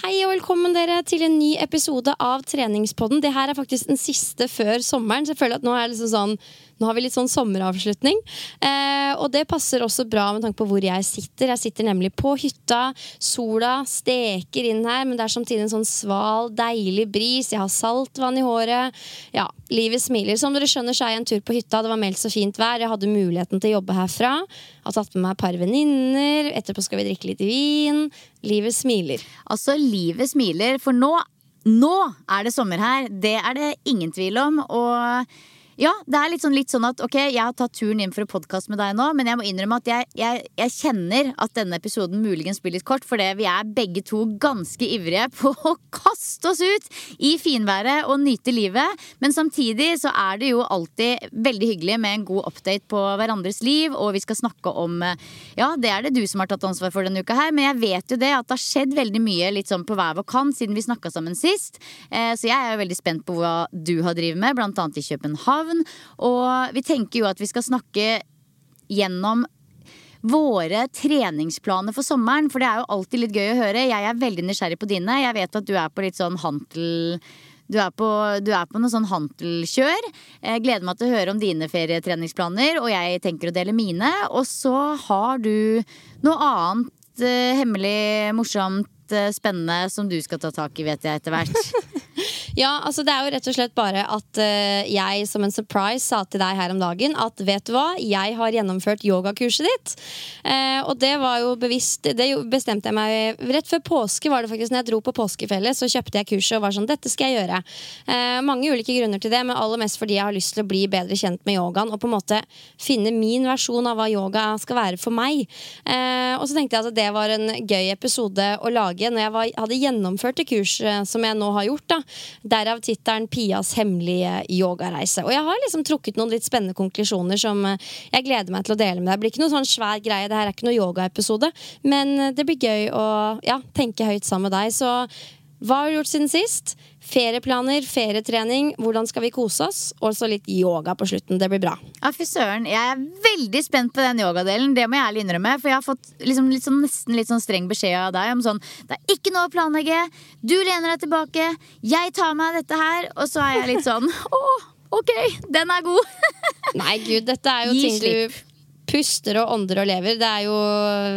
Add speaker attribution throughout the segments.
Speaker 1: Hei og velkommen dere til en ny episode av Treningspodden. Det her er faktisk den siste før sommeren, så jeg føler at nå, er det liksom sånn, nå har vi litt sånn sommeravslutning. Eh, og det passer også bra med tanke på hvor jeg sitter. Jeg sitter nemlig på hytta. Sola steker inn her, men det er samtidig en sånn sval, deilig bris. Jeg har saltvann i håret. Ja, livet smiler. Som dere skjønner, så er jeg en tur på hytta. Det var meldt så fint vær. Jeg hadde muligheten til å jobbe herfra. Jeg Har tatt med meg et par venninner. Etterpå skal vi drikke litt vin. Livet smiler.
Speaker 2: Altså, livet smiler, for nå, nå er det sommer her. Det er det ingen tvil om. Og ja, det er litt sånn, litt sånn, at ok, jeg har tatt turen inn for en podkast med deg nå, men jeg må innrømme at jeg, jeg, jeg, kjenner at denne episoden muligens blir litt kort, fordi vi er begge to ganske ivrige på å kaste oss ut i finværet og nyte livet. Men samtidig så er det jo alltid veldig hyggelig med en god update på hverandres liv, og vi skal snakke om Ja, det er det du som har tatt ansvar for denne uka her, men jeg vet jo det at det har skjedd veldig mye litt sånn på hver vår kant siden vi snakka sammen sist. Eh, så jeg er jo veldig spent på hva du har drevet med, blant annet i København. Og vi tenker jo at vi skal snakke gjennom våre treningsplaner for sommeren. For det er jo alltid litt gøy å høre. Jeg er veldig nysgjerrig på dine. Jeg vet at du er på litt sånn hantel... Du er, på, du er på noe sånn hantelkjør. Jeg gleder meg til å høre om dine ferietreningsplaner, og jeg tenker å dele mine. Og så har du noe annet eh, hemmelig, morsomt, eh, spennende som du skal ta tak i, vet jeg, etter hvert.
Speaker 1: Ja, altså det er jo rett og slett bare at uh, jeg som en surprise sa til deg her om dagen at vet du hva, jeg har gjennomført yogakurset ditt. Uh, og det var jo bevisst Det bestemte jeg meg Rett før påske var det faktisk når jeg dro på påskefjellet, så kjøpte jeg kurset og var sånn dette skal jeg gjøre. Uh, mange ulike grunner til det, men aller mest fordi jeg har lyst til å bli bedre kjent med yogaen og på en måte finne min versjon av hva yoga skal være for meg. og så tenkte jeg at det var en gøy episode å lage når jeg var, hadde gjennomført det kurset som jeg nå har gjort. da Derav tittelen 'Pias hemmelige yogareise'. Og jeg har liksom trukket noen litt spennende konklusjoner som eh, jeg gleder meg til å dele med deg. Det blir ikke noe sånn svær greie, det her er ikke noe yogaepisode, men eh, det blir gøy å ja, tenke høyt sammen med deg. Så hva har du gjort siden sist? Ferieplaner, ferietrening, hvordan skal vi kose oss? Og så litt yoga på slutten. Det blir bra.
Speaker 2: Ja, fy søren. Jeg er veldig spent på den yogadelen. Det må jeg ærlig innrømme. For jeg har fått liksom, litt sånn, nesten litt sånn streng beskjed av deg om sånn Det er ikke noe å planlegge. Du lener deg tilbake. Jeg tar meg dette her. Og så er jeg litt sånn Å, ok, den er god.
Speaker 1: Nei, gud, dette er jo Gi ting slipp. du puster og ånder og lever. Det er jo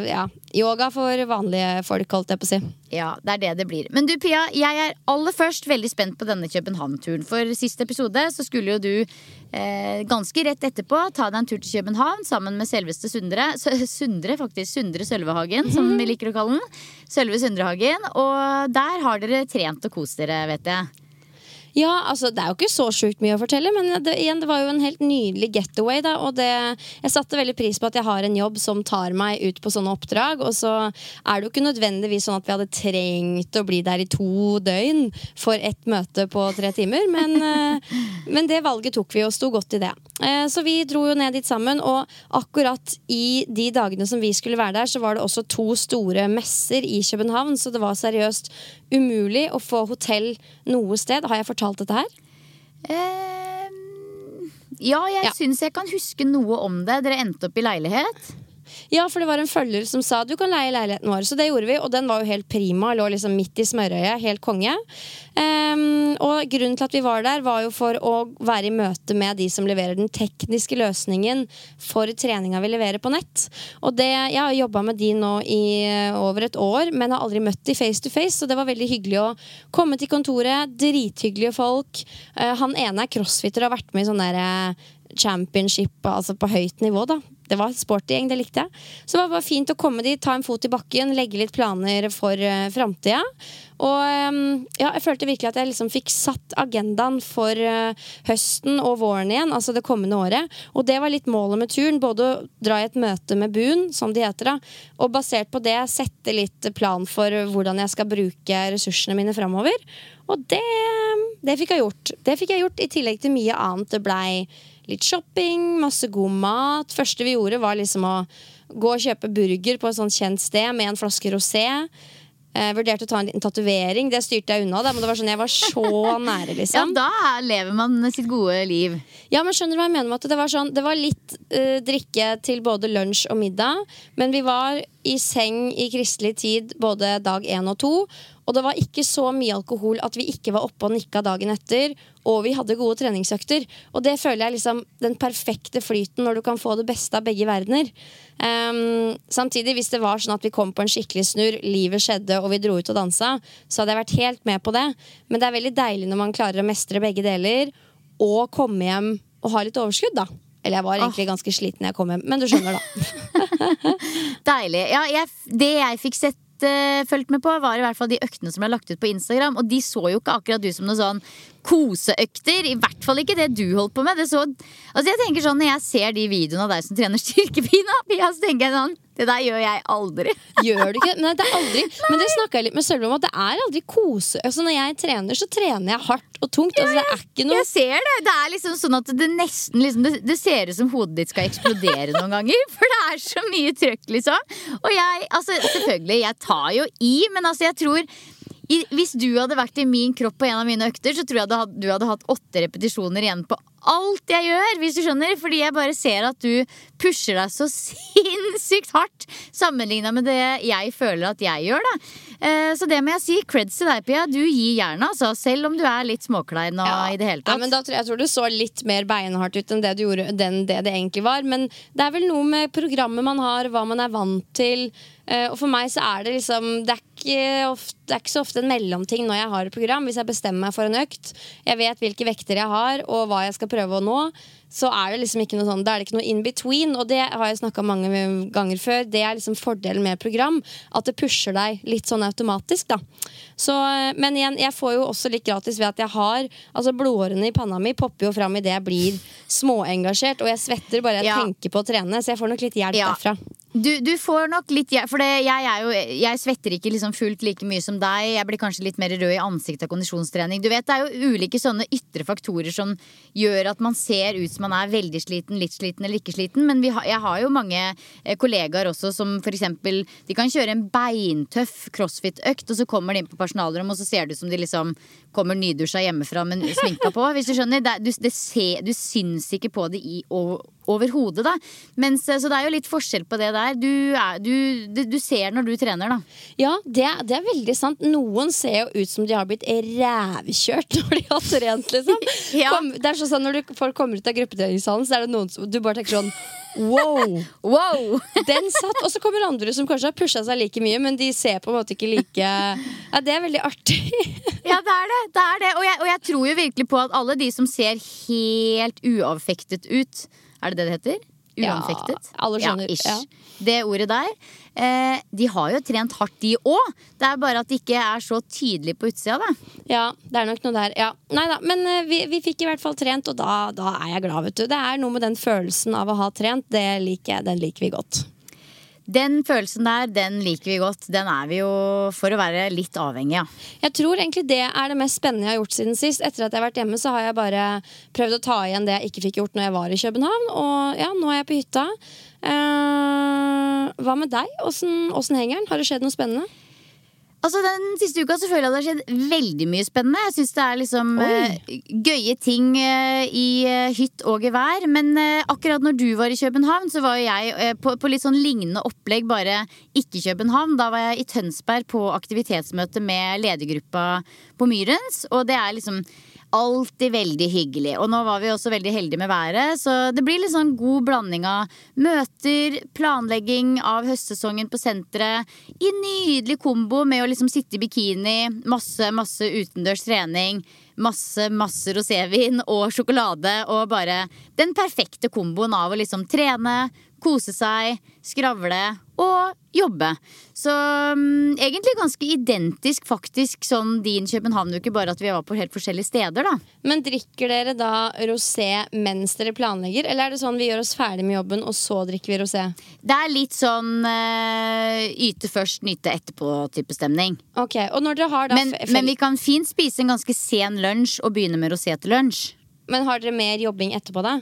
Speaker 1: ja, yoga for vanlige folk, holdt jeg på å si.
Speaker 2: Ja, det er det det blir. Men du Pia, jeg er aller først veldig spent på denne København-turen. For siste episode så skulle jo du eh, ganske rett etterpå ta deg en tur til København sammen med selveste Sundre. Sundre, faktisk. Sundre Sølvehagen, som vi liker å kalle den. Sølve Sundrehagen. Og der har dere trent og kost dere, vet jeg.
Speaker 1: Ja, altså Det er jo ikke så sjukt mye å fortelle, men det, igjen, det var jo en helt nydelig getaway. da Og det, Jeg satte veldig pris på at jeg har en jobb som tar meg ut på sånne oppdrag. Og så er det jo ikke nødvendigvis sånn at vi hadde trengt å bli der i to døgn for ett møte på tre timer, men, eh, men det valget tok vi og sto godt i det. Eh, så vi dro jo ned dit sammen, og akkurat i de dagene som vi skulle være der, så var det også to store messer i København, så det var seriøst umulig å få hotell noe sted. Har jeg fortalt dette her?
Speaker 2: Eh, ja, jeg
Speaker 1: Ja.
Speaker 2: syns jeg kan huske noe om det. Dere endte opp i leilighet.
Speaker 1: Ja, for det var en følger som sa du kan leie leiligheten vår. Så det gjorde vi, og den var jo helt prima. Lå liksom midt i smørøyet. Helt konge. Um, og grunnen til at vi var der, var jo for å være i møte med de som leverer den tekniske løsningen for treninga vi leverer på nett. Og det, Jeg har jobba med de nå i eh, over et år, men har aldri møtt de face to face. Så det var veldig hyggelig å komme til kontoret. Drithyggelige folk. Uh, han ene er crossfitter og har vært med i sånn der eh, championship altså på høyt nivå. da det var sporty gjeng, det likte jeg. Så det var fint å komme dit, ta en fot i bakken, legge litt planer for uh, framtida. Og um, ja, jeg følte virkelig at jeg liksom fikk satt agendaen for uh, høsten og våren igjen, altså det kommende året. Og det var litt målet med turen. Både å dra i et møte med Buen, som de heter, da, og basert på det sette litt plan for hvordan jeg skal bruke ressursene mine framover. Og det, det fikk jeg gjort. Det fikk jeg gjort i tillegg til mye annet. Det blei litt shopping, masse god mat. Første vi gjorde, var liksom å gå og kjøpe burger på et sånt kjent sted med en flaske rosé. Jeg vurderte å ta en liten tatovering. Det styrte jeg unna. Da, men det var sånn, jeg var så nære,
Speaker 2: Ja,
Speaker 1: liksom.
Speaker 2: da er- lever man sitt gode liv.
Speaker 1: Ja, men skjønner du hva jeg mener med at det var sånn Det var litt uh, drikke til både lunsj og middag, men vi var i seng i kristelig tid både dag én og to. Og det var ikke så mye alkohol at vi ikke var oppe og nikka dagen etter. Og vi hadde gode treningsøkter. Og det føler jeg liksom den perfekte flyten når du kan få det beste av begge verdener. Um, samtidig, hvis det var sånn at vi kom på en skikkelig snurr, livet skjedde og vi dro ut og dansa, så hadde jeg vært helt med på det. Men det er veldig deilig når man klarer å mestre begge deler og komme hjem og ha litt overskudd, da. Eller jeg var egentlig ganske sliten da jeg kom hjem, men du skjønner, da.
Speaker 2: Deilig. Ja, jeg, det jeg fikk sett eh, fulgt med på, var i hvert fall de øktene som ble lagt ut på Instagram. Og de så jo ikke akkurat du som noe sånn koseøkter. I hvert fall ikke det du holdt på med. Det så, altså jeg tenker sånn, Når jeg ser de videoene av deg som trener styrkepina, så tenker jeg sånn Det der gjør jeg aldri.
Speaker 1: Gjør du ikke? Nei, det er aldri Men det snakka jeg litt med Sølve om, at det er aldri kose. Altså, når jeg trener, så trener jeg hardt og tungt. Altså, det er ikke noe
Speaker 2: Jeg ser det. Det er liksom sånn at det nesten liksom, det, det ser ut som hodet ditt skal eksplodere noen ganger. For det er så mye trøkk, liksom. Og jeg, altså selvfølgelig, jeg tar jo i, men altså jeg tror i, hvis du hadde vært i min kropp på en av mine økter, så tror jeg du hadde, du hadde hatt åtte repetisjoner igjen på alt jeg gjør. Hvis du skjønner Fordi jeg bare ser at du pusher deg så sinnssykt hardt sammenligna med det jeg føler at jeg gjør. da eh, Så det må jeg si. Creds til deg, Pia. Du gir jernet, altså. Selv om du er litt småklein og i det hele
Speaker 1: Ja, men da tror jeg, jeg tror du så litt mer beinhardt ut enn det, du gjorde, den, det det egentlig var. Men det er vel noe med programmet man har, hva man er vant til. Eh, og for meg så er det liksom det er, ofte, det er ikke så ofte en mellomting når jeg har et program. Hvis jeg bestemmer meg for en økt, jeg vet hvilke vekter jeg har, og hva jeg skal prøve å nå, så er det liksom ikke noe sånn Da er det ikke noe in between. Og det har jeg snakka mange ganger før. Det er liksom fordelen med program. At det pusher deg litt sånn automatisk, da. Så, men igjen, jeg får jo også litt gratis ved at jeg har Altså Blodårene i panna mi popper jo fram idet jeg blir småengasjert, og jeg svetter bare jeg
Speaker 2: Ja.
Speaker 1: tenker på å trene, så jeg får nok litt hjelp
Speaker 2: Ja.
Speaker 1: derfra.
Speaker 2: Du, du får nok litt for det, jeg, er jo, jeg svetter ikke liksom fullt like mye som deg. Jeg blir kanskje litt mer rød i ansiktet av kondisjonstrening. Du vet, Det er jo ulike sånne ytre faktorer som gjør at man ser ut som man er veldig sliten, litt sliten eller ikke sliten. Men har, jeg har jo mange eh, kollegaer også som eksempel De kan kjøre en beintøff crossfit-økt, og så kommer de inn på personalrommet, og så ser det ut som de liksom kommer nydusja hjemmefra med sminka på. Hvis du skjønner. Det, du, det ser, du syns ikke på det i over- overhodet, da. Mens, eh, så det er jo litt forskjell på det der. Du, er, du, du, ser når du trener, da.
Speaker 1: Ja, det, det er veldig sant. Noen ser jo ut som de har blitt rævkjørt når de har trent, liksom.
Speaker 2: Ja.
Speaker 1: Kom, det er sånn Når du, folk kommer ut av gruppetreningssalen, så er det noen som du bare tenker sånn Wow!
Speaker 2: Wow!
Speaker 1: Den satt! Og så kommer andre som kanskje har pusha seg like mye, men de ser på en måte ikke like Ja, det er veldig artig.
Speaker 2: Ja, det er det. Det, er det. Og, jeg, og jeg tror jo virkelig på at alle de som ser helt uavfektet ut Er det det det heter?
Speaker 1: Ja, alle skjønner,
Speaker 2: Ja, ish.
Speaker 1: ja.
Speaker 2: Det ordet der. Eh, de har jo trent hardt, de òg. Det er bare at de ikke er så tydelige på utsida. Da.
Speaker 1: Ja, det er nok noe der. Ja. Nei da, men eh, vi, vi fikk i hvert fall trent, og da, da er jeg glad, vet du. Det er noe med den følelsen av å ha trent. Det liker jeg, den liker vi godt.
Speaker 2: Den følelsen der, den liker vi godt. Den er vi jo for å være litt avhengig av.
Speaker 1: Jeg tror egentlig det er det mest spennende jeg har gjort siden sist. Etter at jeg har vært hjemme, så har jeg bare prøvd å ta igjen det jeg ikke fikk gjort når jeg var i København. Og ja, nå er jeg på hytta. Eh, hva med deg? Åssen henger den? Har det skjedd noe spennende?
Speaker 2: Altså Den siste uka så føler jeg det har skjedd veldig mye spennende. Jeg syns det er liksom eh, gøye ting eh, i eh, hytt og gevær. Men akkurat når du var i København, så var jo jeg på, på litt sånn lignende opplegg, bare ikke København. Da var jeg i Tønsberg på aktivitetsmøte med ledergruppa på Myrens. Og det er liksom alltid veldig hyggelig. Og nå var vi også veldig heldige med været, så det blir litt sånn god blanding av møter, planlegging av høstsesongen på senteret, i nydelig kombo med å liksom sitte i bikini, masse, masse utendørs trening. Masse, masse rosévin og sjokolade og bare den perfekte komboen av å liksom trene, kose seg, skravle og jobbe. Så um, egentlig ganske identisk faktisk sånn din København-uke, bare at vi var på helt forskjellige steder, da.
Speaker 1: Men drikker dere da rosé mens dere planlegger, eller er det sånn vi gjør oss ferdig med jobben, og så drikker vi rosé?
Speaker 2: Det er litt sånn uh, yte først, nyte etterpå-type stemning.
Speaker 1: Ok, og når dere har da
Speaker 2: Men, men vi kan fint spise en ganske sen lunsj og begynne med rosé til lunsj.
Speaker 1: men har dere mer jobbing etterpå, da?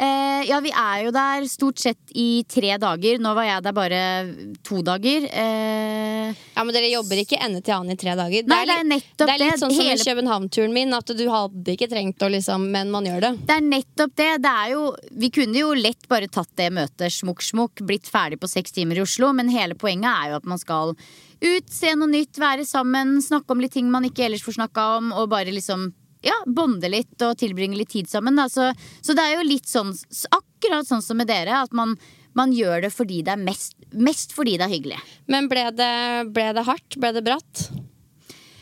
Speaker 2: Eh, ja, vi er jo der stort sett i tre dager. Nå var jeg der bare to dager. Eh,
Speaker 1: Ja, men Dere jobber ikke ende til annen i tre dager.
Speaker 2: Nei, det er
Speaker 1: litt-
Speaker 2: er
Speaker 1: det er litt
Speaker 2: det.
Speaker 1: sånn som
Speaker 2: Hele-
Speaker 1: med København-turen min, at du hadde ikke trengt å liksom Men man gjør det.
Speaker 2: det er nettopp det. det er jo, vi kunne jo lett bare tatt det møtet smukk, smukk, blitt ferdig på seks timer i Oslo, men hele poenget er jo at man skal ut, se noe nytt, være sammen, snakke om litt ting man ikke ellers får snakka om, og bare liksom ja, bonde litt og tilbringe litt tid sammen. Da. Så, så det er jo litt sånn, akkurat sånn som med dere, at man, man gjør det fordi det er mest, mest fordi det er hyggelig.
Speaker 1: Men ble det, ble det hardt? Ble det bratt?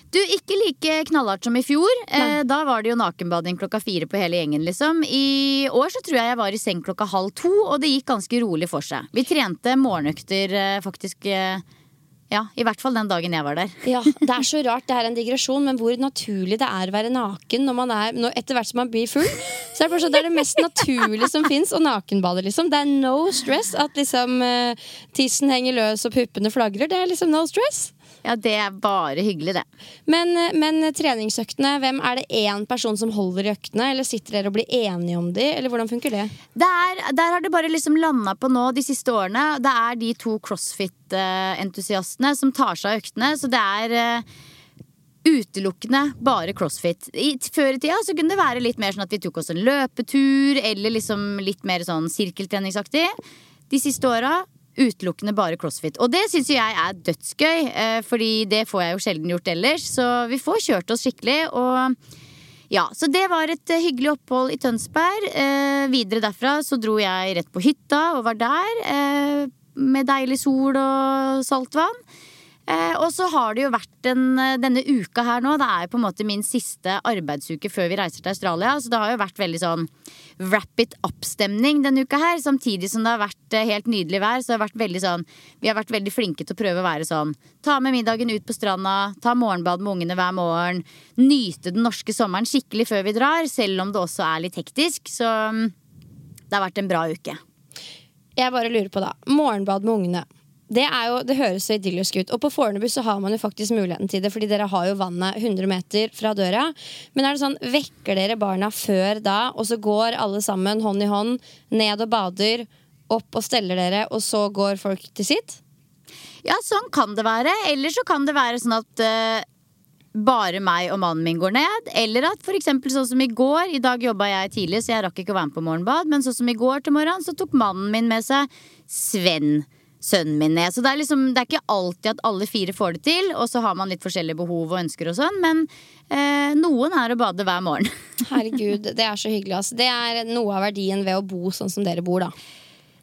Speaker 2: Du, ikke like knallhardt som i fjor. Eh, da var det jo nakenbading klokka fire på hele gjengen, liksom. I år så tror jeg jeg var i seng klokka halv to, og det gikk ganske rolig for seg. Vi trente morgenøkter eh, faktisk eh, Ja, i hvert fall den dagen jeg var der.
Speaker 1: Ja, Det er så rart, det er en digresjon, men hvor naturlig det er å være naken når man er, når, etter hvert som man blir full. Så er det, så, det er det mest naturlige som fins, å nakenbade, liksom. Det er no stress at liksom eh, tissen henger løs og puppene flagrer. Det er liksom no stress.
Speaker 2: Ja, det er bare hyggelig, det.
Speaker 1: Men, men treningsøktene, hvem er det én person som holder i øktene? Eller sitter dere og blir enige om de, eller hvordan funker det?
Speaker 2: Der, der har det bare liksom landa på nå de siste årene. Det er de to crossfit-entusiastene som tar seg av øktene. Så det er eh, utelukkende bare crossfit. I, før i tida så kunne det være litt mer sånn at vi tok oss en løpetur, eller liksom litt mer sånn sirkeltreningsaktig. De siste åra utelukkende bare crossfit. Og det syns jeg er dødsgøy, eh, fordi det får jeg jo sjelden gjort ellers. Så vi får kjørt oss skikkelig. og ja, Så det var et eh, hyggelig opphold i Tønsberg. Eh, videre derfra så dro jeg rett på hytta og var der. Med deilig sol og saltvann. Eh, og så har det jo vært en, denne uka her nå. Det er jo på en måte min siste arbeidsuke før vi reiser til Australia. Så det har jo vært veldig sånn wrap it up-stemning denne uka her. Samtidig som det har vært eh, helt nydelig vær. Så har vært sånn Vi har vært veldig flinke til å prøve å være sånn Ta med middagen ut på stranda, ta morgenbad med ungene hver morgen. Nyte den norske sommeren skikkelig før vi drar, selv om det også er litt hektisk. Så mm, det har vært en bra uke.
Speaker 1: Jeg bare lurer på da, Morgenbad med ungene. Det, jo, det høres så idyllisk ut. Og på Fornebu så har man jo faktisk muligheten til det, fordi dere har jo vannet 100 meter fra døra. Men er det sånn, vekker dere barna før da, og så går alle sammen hånd i hånd ned og bader, opp og steller dere, og så går folk til sitt?
Speaker 2: Ja, sånn kan det være. Eller så kan det være sånn at uh, bare meg og mannen min går ned. Eller at eksempel sånn som i går. I dag jobba jeg tidlig, så jeg rakk ikke å være med på morgenbad. Men sånn som i går til morgenen, så tok mannen min med seg Sven. Sønnen min ned. Så det er, liksom, det er ikke alltid at alle fire får det til. Og så har man litt forskjellige behov og ønsker og sånn. Men eh, noen er å bade hver morgen.
Speaker 1: Herregud, det er så hyggelig. Altså. Det er noe av verdien ved å bo sånn som dere bor, da.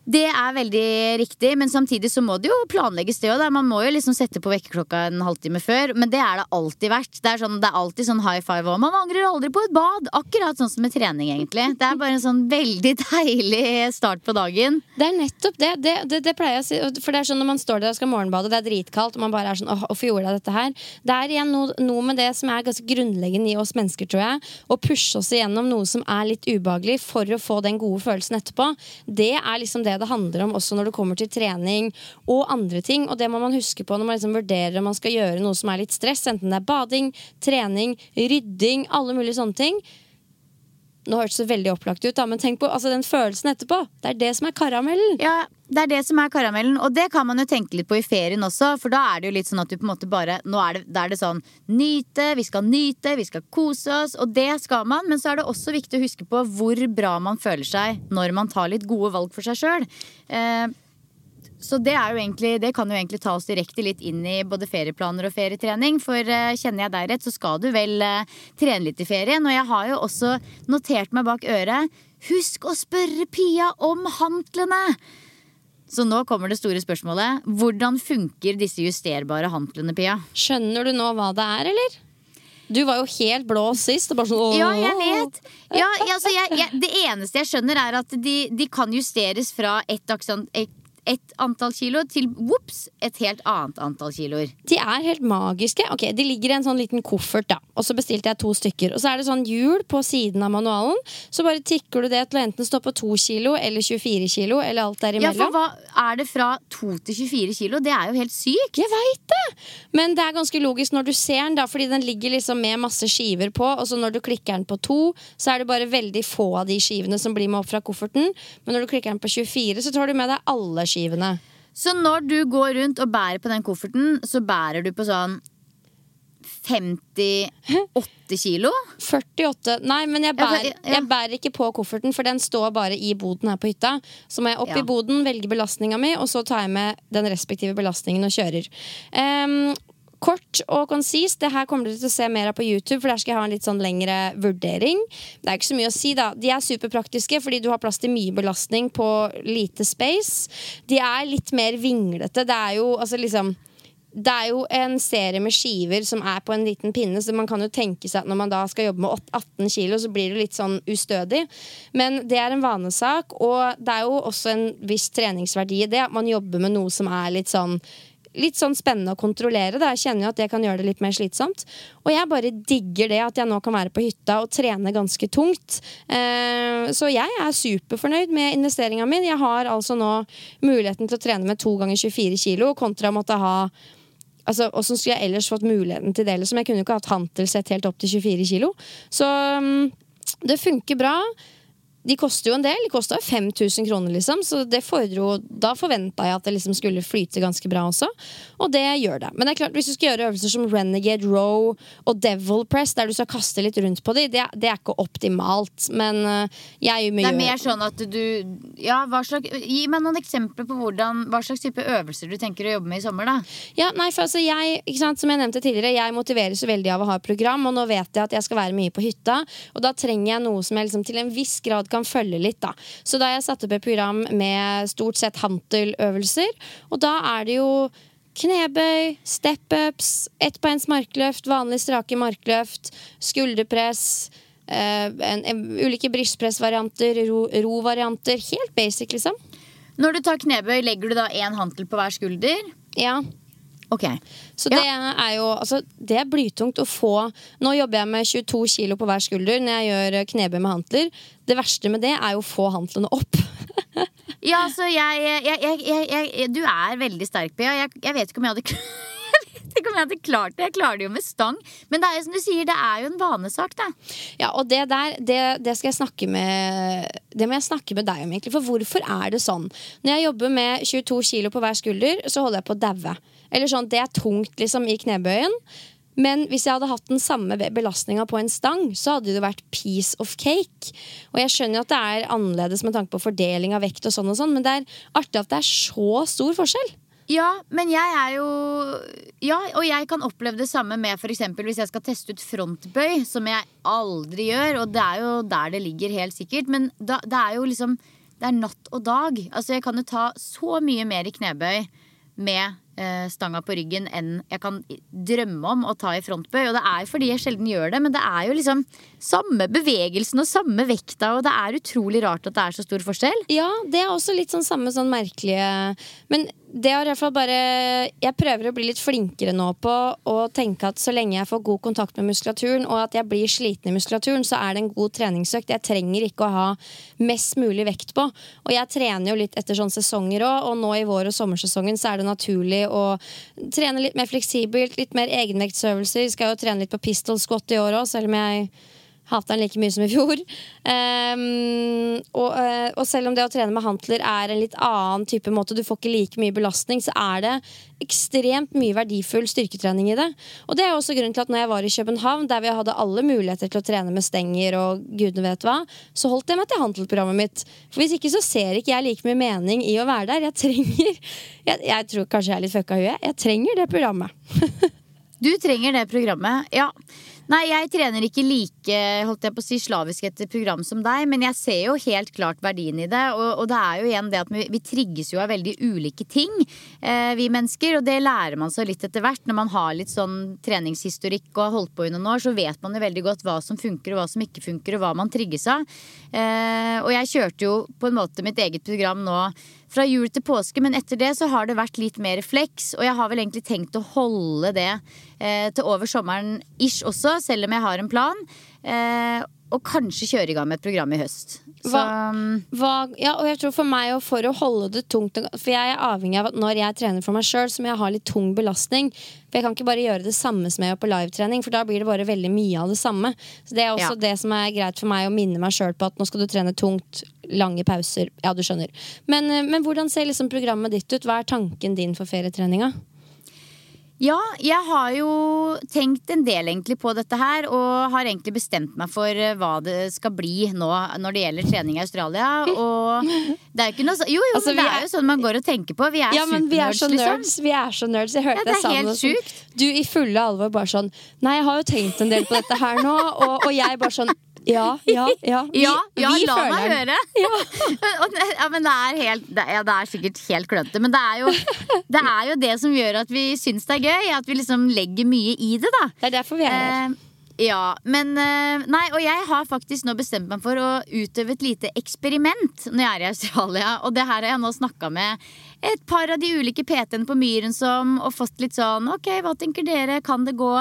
Speaker 2: Det er veldig riktig, men samtidig så må det jo planlegges det òg. Man må jo liksom sette på vekkerklokka en halvtime før, men det er det alltid verdt. Det er, sånn, det er alltid sånn high five òg. man angrer aldri på et bad. Akkurat sånn som med trening, egentlig. Det er bare en sånn veldig deilig start på dagen.
Speaker 1: Det er nettopp det. Det, det, det pleier jeg å si. For det er sånn når man står der og skal morgenbade, det er dritkaldt, og man bare er sånn åh, hvorfor gjorde jeg dette her? Det er igjen noe, noe med det som er ganske grunnleggende i oss mennesker, tror jeg. Å pushe oss igjennom noe som er litt ubehagelig for å få den gode følelsen etterpå. Det er liksom det det handler om også når det kommer til trening og andre ting. Og det må man huske på når man liksom vurderer om man skal gjøre noe som er litt stress, enten det er bading, trening, rydding, alle mulige sånne ting. Nå hørtes det veldig opplagt ut, da, men tenk på altså, den følelsen etterpå. Det er det som er karamellen.
Speaker 2: Ja, det er det som er karamellen, og det kan man jo tenke litt på i ferien også. For da er det jo litt sånn at du på en måte bare Nå er det, da er det sånn nyte, vi skal nyte, vi skal kose oss. Og det skal man, men så er det også viktig å huske på hvor bra man føler seg når man tar litt gode valg for seg sjøl. Eh, så det, er jo egentlig, det kan jo egentlig ta oss direkte litt inn i både ferieplaner og ferietrening. For eh, kjenner jeg deg rett, så skal du vel eh, trene litt i ferien. Og jeg har jo også notert meg bak øret Husk å spørre Pia om hantlene! Så nå kommer det store spørsmålet. Hvordan funker disse justerbare hantlene, Pia?
Speaker 1: Skjønner du nå hva det er, eller? Du var jo helt blå sist. og Bare sånn.
Speaker 2: Ja, jeg vet. Ja, altså, jeg, jeg, det eneste jeg skjønner, er at de, de kan justeres fra ett aksent, et, et antall kilo til whoops, et helt annet antall kiloer.
Speaker 1: De er helt magiske. Ok, De ligger i en sånn liten koffert, da. Og så bestilte jeg to stykker. Og så er det sånn hjul på siden av manualen. Så bare tikker du det til å enten stå på 2 kilo eller 24 kilo eller alt
Speaker 2: Ja, for hva er det fra 2 til 24 kilo? Det er jo helt sykt.
Speaker 1: Jeg veit det! Men det er ganske logisk når du ser den, da, fordi den ligger liksom med masse skiver på. Og så når du klikker den på to, så er det bare veldig få av de skivene som blir med opp fra kofferten. Men når du klikker den på 24, så tar du med deg alle skivene.
Speaker 2: Så når du går rundt og bærer på den kofferten, så bærer du på sånn 58 kilo?
Speaker 1: 48 Nei, men jeg bærer, jeg bærer ikke på kofferten, for den står bare i boden her på hytta. Så må jeg opp
Speaker 2: Ja.
Speaker 1: i boden, velge belastninga mi, og så tar jeg med den respektive belastningen og kjører. Ehm, Kort og konsist. Det her kommer dere til å se mer av på YouTube, for der skal jeg ha en litt sånn lengre vurdering. Det er ikke så mye å si, da. De er superpraktiske fordi du har plass til mye belastning på lite space. De er litt mer vinglete. Det er jo altså liksom det er jo en serie med skiver som er på en liten pinne, så man kan jo tenke seg at når man da skal jobbe med 18 kilo, så blir det litt sånn ustødig. Men det er en vanesak, og det er jo også en viss treningsverdi i det at man jobber med noe som er litt sånn Litt sånn spennende å kontrollere. Da. Jeg kjenner jo at det kan gjøre det litt mer slitsomt. Og jeg bare digger det at jeg nå kan være på hytta og trene ganske tungt. Eh, så jeg er superfornøyd med investeringa mi. Jeg har altså nå muligheten til å trene med to ganger 24 kilo, kontra å måtte ha Altså, Åssen skulle jeg ellers fått muligheten til det? Liksom? Jeg kunne jo ikke hatt hantelsett helt opp til 24 kilo. Så um, det funker bra. De koster jo en del. De kosta 5000 kroner, liksom. Så det fordrer jo Da forventa jeg at det liksom skulle flyte ganske bra også. Og det gjør det. Men det er klart, hvis du skal gjøre øvelser som Renegade Row og Devil Press, der du skal kaste litt rundt på dem, det, det er ikke optimalt. Men eh, jeg
Speaker 2: Det er mer sånn at du Ja, hva slags Gi meg noen eksempler på hvordan, hva slags type øvelser du tenker å jobbe med i sommer, da.
Speaker 1: Ja, nei, for altså jeg, sant, Som jeg nevnte tidligere, jeg motiveres jo veldig av å ha et program, og nå vet jeg at jeg skal være mye på hytta, og da trenger jeg noe som jeg liksom til en viss grad kan følge litt. da. Så da har jeg satt opp et program med stort sett hanteløvelser, og da er det jo knebøy, step-ups, ettbeins markløft, vanlig strake markløft, skulderpress. Uh, en, en, ulike brystpressvarianter, rovarianter. ro-varianter. Helt basic, liksom.
Speaker 2: Når du tar knebøy, legger du da én hantel på hver skulder?
Speaker 1: Ja,
Speaker 2: Ok.
Speaker 1: Så
Speaker 2: Ja.
Speaker 1: det er jo altså, Det er blytungt å få Nå jobber jeg med 22 kilo på hver skulder når jeg gjør eh, knebøy med hantler. Det verste med det er jo å få hantlene opp.
Speaker 2: Ja, altså jeg, jeg, jeg, Du er veldig sterk, Bea. Jeg, vet ikke om jeg hadde ikke om jeg hadde klart det. Jeg klarer det jo med stang. Men det er jo som du sier, det er jo en vanesak, da.
Speaker 1: Ja, og det der, det, det skal jeg snakke med Det må jeg snakke med deg om, egentlig. For hvorfor er det sånn? Når jeg jobber med 22 kilo på hver skulder, så holder jeg på å daue. Eller sånn, det er tungt liksom i knebøyen. Men hvis jeg hadde hatt den samme belastninga på en stang, så hadde det vært piece of cake. Og jeg skjønner at det er annerledes med tanke på fordeling av vekt, og sånn og sånn, men det er artig at det er så stor forskjell.
Speaker 2: Ja, men jeg er jo Ja, og jeg kan oppleve det samme med eksempel hvis jeg skal teste ut frontbøy, som jeg aldri gjør, og det er jo der det ligger helt sikkert. Men da, det er jo liksom det er natt og dag. Altså, jeg kan jo ta så mye mer i knebøy med stanga på ryggen enn jeg kan drømme om å ta i frontbøy. Og det er fordi jeg sjelden gjør det, men det er jo liksom samme bevegelsen og samme vekta, og det er utrolig rart at det er så stor forskjell.
Speaker 1: Ja, det er også litt sånn samme sånn merkelige Men det har i hvert fall bare Jeg prøver å bli litt flinkere nå på å tenke at så lenge jeg får god kontakt med muskulaturen, og at jeg blir sliten i muskulaturen, så er det en god treningsøkt. Jeg trenger ikke å ha mest mulig vekt på. Og jeg trener jo litt etter sånne sesonger òg, og nå i vår- og sommersesongen så er det naturlig å trene litt mer fleksibelt, litt mer egenvektsøvelser. Skal jo trene litt på pistol squat i år òg, selv om jeg Hater den like mye som i fjor. Um, og, uh, og, selv om det å trene med hantler er en litt annen type måte, du får ikke like mye belastning, så er det ekstremt mye verdifull styrketrening i det. Og det er også grunnen til at når jeg var i København, der vi hadde alle muligheter til å trene med stenger og gudene vet hva, så holdt jeg meg til hantelprogrammet mitt. For hvis ikke så ser ikke jeg like mye mening i å være der. Jeg trenger Jeg, jeg tror kanskje jeg er litt fucka i huet. Jeg trenger det programmet.
Speaker 2: du trenger det programmet, ja. Nei, jeg trener ikke like holdt jeg på å si, slavisk etter program som deg, men jeg ser jo helt klart verdien i det. Og, og det er jo igjen det at vi, vi trigges jo av veldig ulike ting, eh, vi mennesker. Og det lærer man seg litt etter hvert. Når man har litt sånn treningshistorikk og har holdt på i noen år, så vet man jo veldig godt hva som funker og hva som ikke funker, og hva man trigges av. Eh, og jeg kjørte jo på en måte mitt eget program nå fra jul til påske, men etter det så har det vært litt mer refleks Og jeg har vel egentlig tenkt å holde det eh, til over sommeren ish også, selv om jeg har en plan. Eh, og kanskje kjøre i gang med et program i høst.
Speaker 1: Hva, hva, ja, og jeg tror For meg og for å holde det tungt For jeg er avhengig av at når jeg trener for meg sjøl, så må jeg ha litt tung belastning. For jeg kan ikke bare gjøre det samme som jeg gjør på livetrening, for da blir det bare veldig mye av det samme. Så Det er også ja. det som er greit for meg å minne meg sjøl på at nå skal du trene tungt, lange pauser. Ja, du skjønner. Men, eh, men hvordan ser liksom programmet ditt ut? Hva er tanken din for ferietreninga?
Speaker 2: Ja, jeg har jo tenkt en del egentlig på dette her, og har egentlig bestemt meg for eh, hva det skal bli nå når det gjelder trening i Australia. Og det er jo ikke noe Jo, jo, altså, det er, er, jo sånn man går og tenker på. Vi er
Speaker 1: ja, men vi er så liksom. nerds. Vi er så nerds. Jeg hørte ja, det er helt sjukt. Du i fulle alvor bare sånn Nei, jeg har jo tenkt en del på dette her nå, og, og jeg bare sånn ja, ja, ja.
Speaker 2: Vi, ja, ja vi la meg høre. Ja. men det er, helt, det, er, det er sikkert helt klønete. Men det er, jo, det er, jo, det som gjør at vi syns det er gøy. At vi liksom legger mye i det. da
Speaker 1: Det er derfor vi er her. Eh,
Speaker 2: ja, men eh, Nei, og jeg har faktisk nå bestemt meg for å utøve et lite eksperiment når jeg er i Australia. Og det her har jeg nå snakka med et par av de ulike PT-ene på Myren som, og fått litt sånn Ok, hva tenker dere? Kan det gå?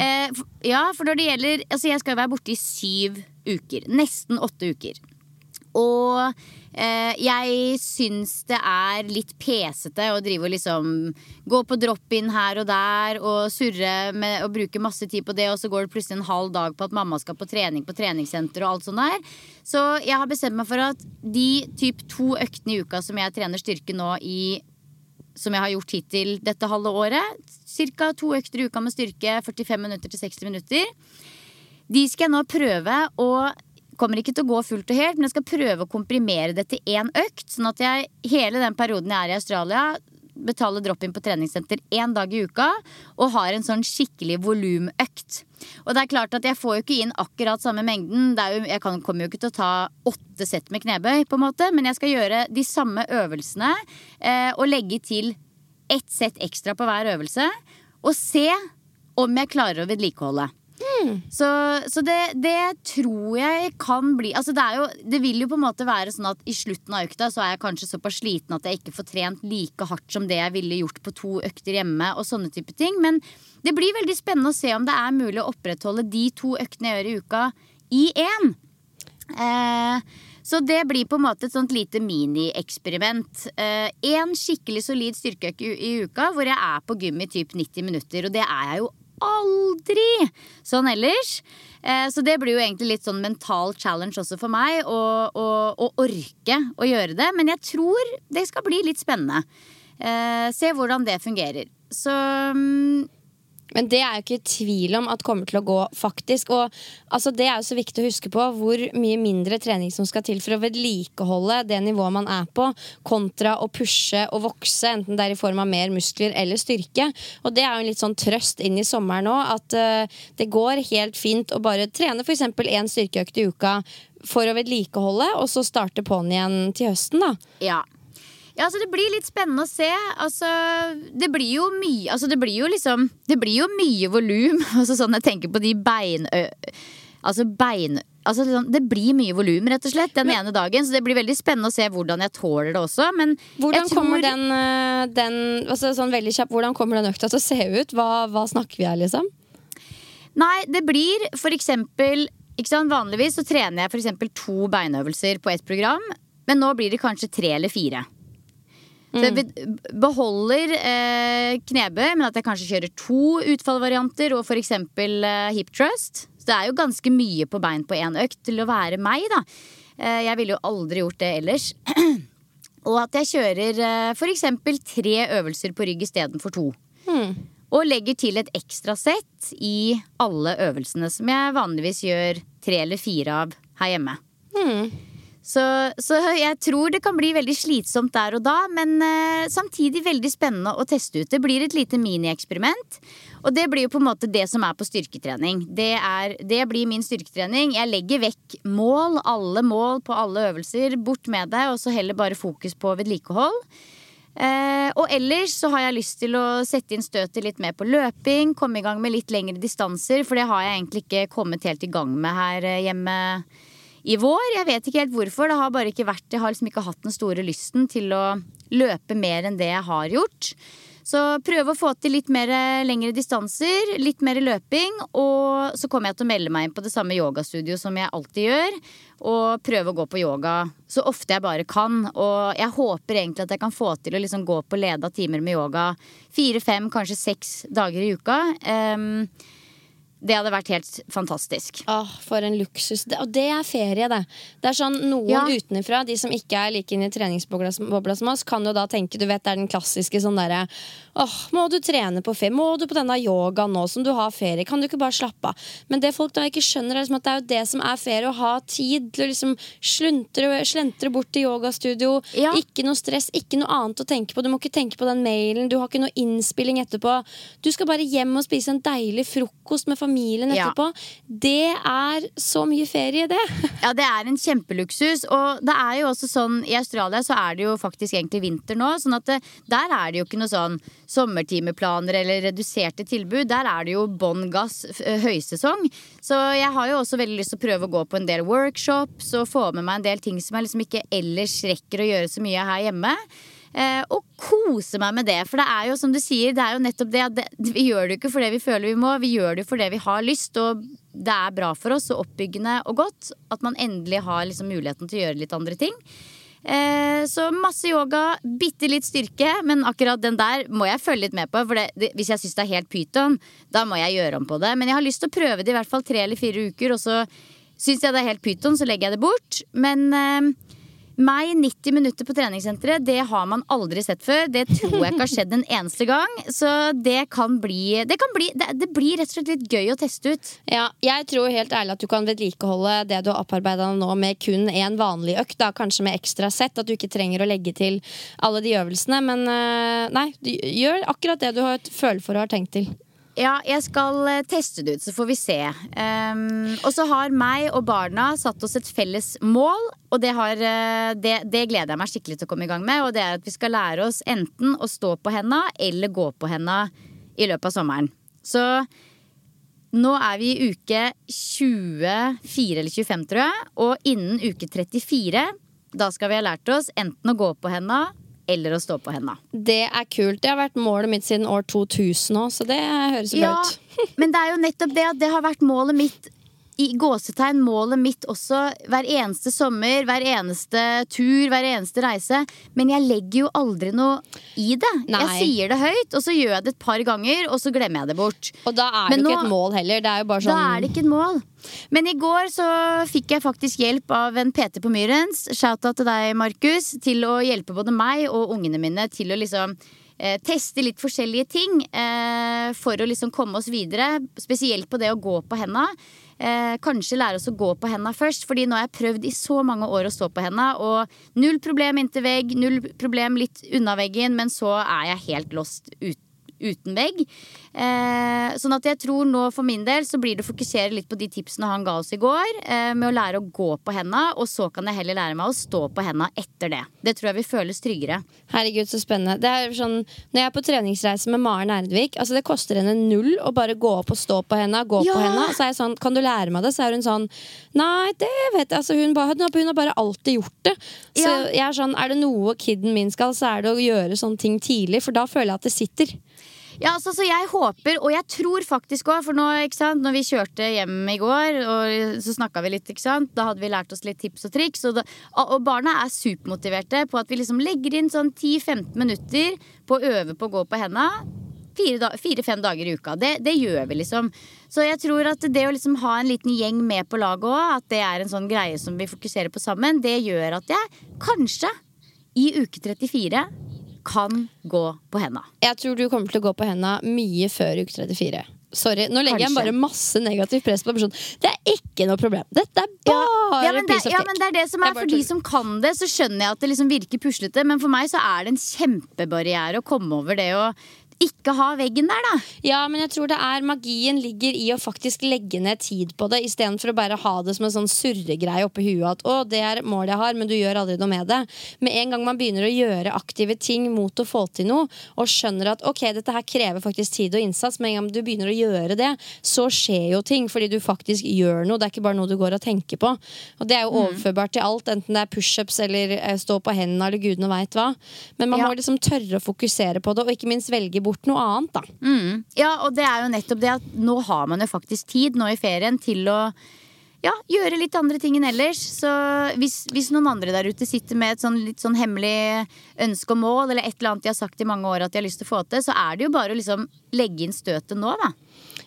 Speaker 2: Eh, ja, for når det gjelder Altså, jeg skal være borte i syv uker. Nesten åtte uker. Og jeg syns det er litt pesete å drive og liksom gå på drop-in her og der og surre med og bruke masse tid på det, og så går det plutselig en halv dag på at mamma skal på trening på treningssenter og alt sånt der. Så jeg har bestemt meg for at de typ to øktene i uka som jeg trener styrke nå i som jeg har gjort hittil dette halve året. Ca. to økter i uka med styrke, 45 minutter til 60 minutter. De skal jeg nå prøve å kommer ikke til å gå fullt og helt, men jeg skal prøve å komprimere det til én økt. Sånn at jeg hele den perioden jeg er i Australia, betaler drop-in på treningssenter én dag i uka og har en sånn skikkelig volumøkt. Og det er klart at jeg får jo ikke inn akkurat samme mengden. Jo, jeg kommer jo ikke til å ta åtte sett med knebøy, på en måte, men jeg skal gjøre de samme øvelsene eh, og legge til ett sett ekstra på hver øvelse. Og se om jeg klarer å vedlikeholde. Mm. Så, så det, det, tror jeg kan bli altså det, jo, det, vil jo på en måte være sånn at i slutten av økta så er jeg kanskje såpass sliten at jeg ikke får trent like hardt som det jeg ville gjort på to økter hjemme. og sånne type ting Men det blir veldig spennende å se om det er mulig å opprettholde de to øktene jeg gjør i uka, i én. Eh, så det blir på en måte et sånt lite minieksperiment. Én eh, skikkelig solid styrkeøke i uka hvor jeg er på gym i typ 90 minutter. Og det er jeg jo aldri sånn ellers. Eh, så det blir jo egentlig litt sånn mental challenge også for meg å, å, å orke å gjøre det. Men jeg tror det skal bli litt spennende. Eh, se hvordan det fungerer. Så mm,
Speaker 1: men det er jo ikke tvil om at kommer til å gå, faktisk. Og altså, det er jo så viktig å huske på hvor mye mindre trening som skal til for å vedlikeholde det nivået man er på, kontra å pushe og vokse, enten det er i form av mer muskler eller styrke. Og det er jo en litt sånn trøst inn i sommeren nå, at uh, det går helt fint å bare trene f.eks. én styrkeøkt i uka for å vedlikeholde, og så starte på'n igjen til høsten, da.
Speaker 2: Ja. Ja, altså Det blir litt spennende å se. Altså, det blir jo mye altså, Det blir jo liksom Det blir jo mye volum. Altså, sånn jeg tenker på de bein... Altså bein... Altså, liksom, det blir mye volum rett og slett den ene dagen, så det blir veldig spennende å se hvordan jeg tåler det også. Men
Speaker 1: hvordan
Speaker 2: tror...
Speaker 1: kommer den, den altså, sånn veldig kjapp, Hvordan kommer den økta til å se ut? Hva, hva snakker vi her, liksom?
Speaker 2: Nei, det blir for eksempel Vanligvis så trener jeg for eksempel to beinøvelser på ett program, men nå blir det kanskje tre eller fire. Mm. beholder eh, knebøy, men at jeg kanskje kjører to utfallvarianter og f.eks. Eh, hip trust. Så det er jo ganske mye på bein på én økt til å være meg, da. Eh, jeg ville jo aldri gjort det ellers. og at jeg kjører eh, f.eks. tre øvelser på rygg istedenfor to. Mm. Og legger til et ekstra sett i alle øvelsene, som jeg vanligvis gjør tre eller fire av her hjemme. Mm. Så, så, jeg tror det kan bli veldig slitsomt der og da, men uh, samtidig veldig spennende å teste ut. Det blir et lite minieksperiment. Og det blir jo på en måte det som er på styrketrening. Det, er, det blir min styrketrening. Jeg legger vekk mål, alle mål på alle øvelser. Bort med det, og så heller bare fokus på vedlikehold. Uh, og ellers så har jeg lyst til å sette inn støtet litt mer på løping. Komme i gang med litt lengre distanser, for det har jeg egentlig ikke kommet helt i gang med her uh, hjemme i vår. Jeg vet ikke helt hvorfor. Det har bare ikke vært Jeg har liksom ikke hatt den store lysten til å løpe mer enn det jeg har gjort. Så prøve å få til litt mer lengre distanser, litt mer løping. Og så kommer jeg til å melde meg inn på det samme yogastudio som jeg alltid gjør. Og prøve å gå på yoga så ofte jeg bare kan. Og jeg håper egentlig at jeg kan få til å liksom gå på leda timer med yoga fire, fem, kanskje seks dager i uka. Um, det hadde vært helt fantastisk.
Speaker 1: Åh, For en luksus. Og det er ferie, det. Det er sånn Noen ja. utenfra, de som ikke er like inne i treningsbobla som oss, kan jo da tenke Du vet, det er den klassiske sånn derre Åh, må du trene på ferie? Må du på denne yogaen nå som du har ferie? Kan du ikke bare slappe av? Men det folk da ikke skjønner, er liksom at det er jo det som er ferie. Å ha tid til å liksom sluntre, slentre bort til yogastudio. Ja. Ikke noe stress, ikke noe annet å tenke på. Du må ikke tenke på den mailen, du har ikke noe innspilling etterpå. Du skal bare hjem og spise en deilig frokost med familien familien etterpå. Ja. Det er så mye ferie, det.
Speaker 2: ja, det er en kjempeluksus. Og det er jo også sånn i Australia så er det jo faktisk egentlig vinter nå. sånn at det, der er det jo ikke noe sånn sommertimeplaner eller reduserte tilbud. Der er det jo bånn gass høysesong. Så jeg har jo også veldig lyst til å prøve å gå på en del workshops og få med meg en del ting som jeg liksom ikke ellers rekker å gjøre så mye her hjemme. Eh, og kose meg med det. For det er jo som du sier, det er jo nettopp det at vi gjør det ikke fordi vi føler vi må, vi gjør det fordi vi har lyst. Og det er bra for oss og oppbyggende og godt at man endelig har liksom muligheten til å gjøre litt andre ting. Eh, så masse yoga, bitte litt styrke, men akkurat den der må jeg følge litt med på. For det, det, hvis jeg syns det er helt pyton, da må jeg gjøre om på det. Men jeg har lyst til å prøve det i hvert fall tre eller fire uker, og så syns jeg det er helt pyton, så legger jeg det bort. Men eh, meg 90 minutter på treningssenteret, det har man aldri sett før. Det tror jeg ikke har skjedd en eneste gang. Så det kan bli Det, kan bli, det, det blir rett og slett litt gøy å teste ut.
Speaker 1: Ja, jeg tror helt ærlig at du kan vedlikeholde det du har opparbeida nå med kun én vanlig økt. Da, kanskje med ekstra sett, at du ikke trenger å legge til alle de øvelsene. Men eh, nei, gjør akkurat det du har føler for og har tenkt til.
Speaker 2: Ja, jeg skal eh, teste det ut, så får vi se. Um, og så har meg og barna satt oss et felles mål, og det, har, eh, det, det, gleder jeg meg skikkelig til å komme i gang med. Og det er at vi skal lære oss enten å stå på henda eller gå på henda i løpet av sommeren. Så nå er vi i uke 24 eller 25, tror jeg. Og innen uke 34, da skal vi ha lært oss enten å gå på henda eller å stå på henda.
Speaker 1: Det er kult. Det har vært målet mitt siden år 2000 òg, så det høres bra ja, ut.
Speaker 2: men det er jo nettopp det at det har vært målet mitt i gåsetegn målet mitt også hver eneste sommer, hver eneste tur, hver eneste reise. Men jeg legger jo aldri noe i det. Nei. Jeg sier det høyt, og så gjør jeg det et par ganger, og så glemmer jeg det bort.
Speaker 1: Og da er det jo ikke et mål heller. Det er jo bare sånn
Speaker 2: Da er det ikke et mål. Men i går så fikk jeg faktisk hjelp av en PT på Myrens, shout-out til deg, Markus, til å hjelpe både meg og ungene mine til å liksom eh, teste litt forskjellige ting eh, for å liksom komme oss videre. Spesielt på det å gå på henda eh, kanskje lære oss å gå på henda først. Fordi nå har jeg prøvd i så mange år å stå på henda, og null problem inntil vegg, null problem litt unna veggen, men så er jeg helt lost ut, uten vegg. Eh, sånn at jeg tror nå for min del så blir det å fokusere litt på de tipsene han ga oss i går. Eh, med å lære å gå på henda, og så kan jeg heller lære meg å stå på henda etter det. Det tror jeg vil føles tryggere.
Speaker 1: Herregud, så spennende. Det er sånn, når jeg er på treningsreise med Maren Erdvik, altså det koster henne null å bare gå opp og stå på henda, gå
Speaker 2: Ja.
Speaker 1: på henda. Så er jeg sånn, kan du lære meg det? Så er hun sånn, nei, det vet jeg. Altså, hun, bare, hun har bare alltid gjort det. Så
Speaker 2: Ja.
Speaker 1: jeg er sånn, er det noe kiden min skal, så er det å gjøre sånne ting tidlig, for da føler jeg at det sitter.
Speaker 2: Ja, altså, så jeg håper, og jeg tror faktisk òg, for nå, ikke sant, når vi kjørte hjem i går, og så snakka vi litt, ikke sant, da hadde vi lært oss litt tips og triks, og, da, og barna er supermotiverte på at vi liksom legger inn sånn 10-15 minutter på å øve på å gå på henda. Fire-fem dager i uka. Det, det gjør vi, liksom. Så jeg tror at det å liksom ha en liten gjeng med på laget òg, at det er en sånn greie som vi fokuserer på sammen, det gjør at jeg kanskje i uke 34 kan gå på henda.
Speaker 1: Jeg tror du kommer til å gå på henda mye før uke 34. Sorry, Nå legger jeg bare masse negativt press på personen. Det er ikke noe problem. Dette er bare
Speaker 2: ja, men det, ja, men det er det som er For de som kan det, så skjønner jeg at det liksom virker puslete. Men for meg så er det en kjempebarriere å komme over det å ikke ha veggen der, da.
Speaker 1: Ja, men jeg tror det er magien ligger i å faktisk legge ned tid på det, istedenfor å bare ha det som en sånn surregreie oppi huet at å, det er målet jeg har, men du gjør aldri noe med det. Med en gang man begynner å gjøre aktive ting mot å få til noe, og skjønner at ok, dette her krever faktisk tid og innsats, med en gang du begynner å gjøre det, så skjer jo ting fordi du faktisk gjør noe. Det er ikke bare noe du går og tenker på. Og det er jo overførbart til alt, enten det er pushups eller eh, stå på hendene eller gudene veit hva. Men man
Speaker 2: Ja.
Speaker 1: må liksom tørre å fokusere på det, og ikke minst velge bort noe annet, da.
Speaker 2: Ja, og det er jo nettopp det at nå har man jo faktisk tid nå i ferien til å ja, gjøre litt andre ting enn ellers. Så hvis, hvis noen andre der ute sitter med et sånn litt sånn hemmelig ønske og mål, eller et eller annet de har sagt i mange år at de har lyst til å få til, så er det jo bare å liksom legge inn støtet nå, da.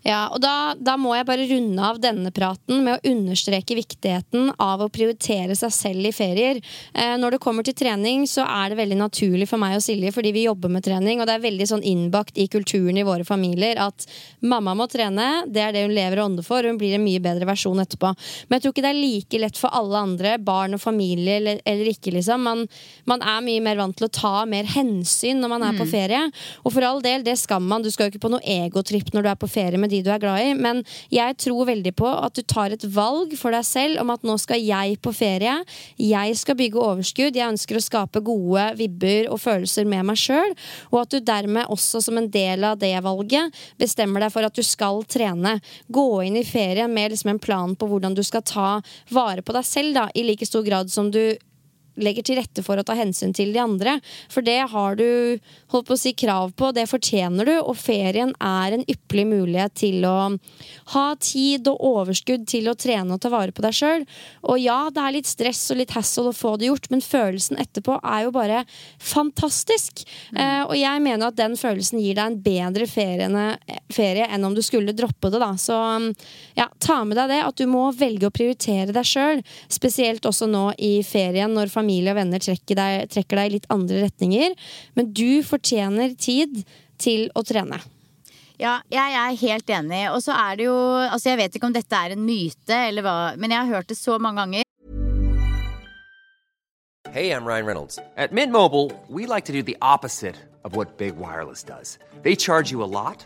Speaker 1: Ja, og da, da må jeg bare runde av denne praten med å understreke viktigheten av å prioritere seg selv i ferier. Eh, når det kommer til trening, så er det veldig naturlig for meg og Silje, fordi vi jobber med trening, og det er veldig sånn innbakt i kulturen i våre familier at mamma må trene, det er det hun lever og ånder for, og hun blir en mye bedre versjon etterpå. Men jeg tror ikke det er like lett for alle andre, barn og familie eller, eller ikke, liksom. Man, man er mye mer vant til å ta mer hensyn når man er på ferie. Og for all del, det skal man. Du skal jo ikke på noe egotripp når du er på ferie med de du er glad i, men jeg tror veldig på at du tar et valg for deg selv om at nå skal jeg på ferie. Jeg skal bygge overskudd. Jeg ønsker å skape gode vibber og følelser med meg sjøl. Og at du dermed også som en del av det valget bestemmer deg for at du skal trene. Gå inn i ferien med liksom en plan på hvordan du skal ta vare på deg selv da, i like stor grad som du legger til rette for å ta hensyn til de andre. For det har du holdt på å si krav på, det fortjener du, og ferien er en ypperlig mulighet til å ha tid og overskudd til å trene og ta vare på deg sjøl. Og ja, det er litt stress og litt hassle å få det gjort, men følelsen etterpå er jo bare fantastisk. Eh, og jeg mener at den følelsen gir deg en bedre feriene, ferie enn om du skulle droppe det, da. Så ja, ta med deg det, at du må velge å prioritere deg sjøl, spesielt også nå i ferien når familie og venner trekker deg, trekker deg i litt andre retninger. Men du fortjener tid til å trene.
Speaker 2: Ja, jeg er helt enig. Og så er det jo Altså, jeg vet ikke om dette er en myte, eller hva, men jeg har hørt det så mange ganger.
Speaker 3: Hey, I'm Ryan Reynolds. At Mint Mobile, we like to do the opposite of what Big Wireless does. They charge you a lot,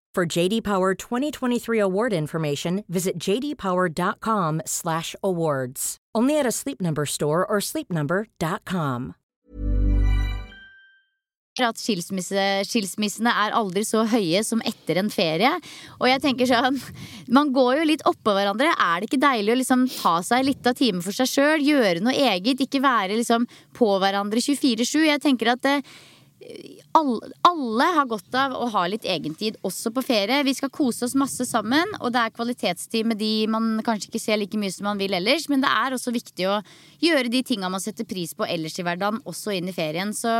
Speaker 4: For JD Power 2023 award information, visit jdpower.com/awards. Only at a Sleep Number store or sleepnumber.com.
Speaker 2: at skilsmisse, skilsmissene er aldri så høye som etter en ferie. Og jeg tenker sånn, man går jo litt oppå hverandre. Er det ikke deilig å liksom ta seg litt av time for seg sjøl? Gjøre noe eget? Ikke være liksom på hverandre 24-7? Jeg tenker at det, alle, alle har godt av å ha litt egentid også på ferie. Vi skal kose oss masse sammen, og det er kvalitetstid med de man kanskje ikke ser like mye som man vil ellers. Men det er også viktig å gjøre de tinga man setter pris på ellers i hverdagen, også inn i ferien. Så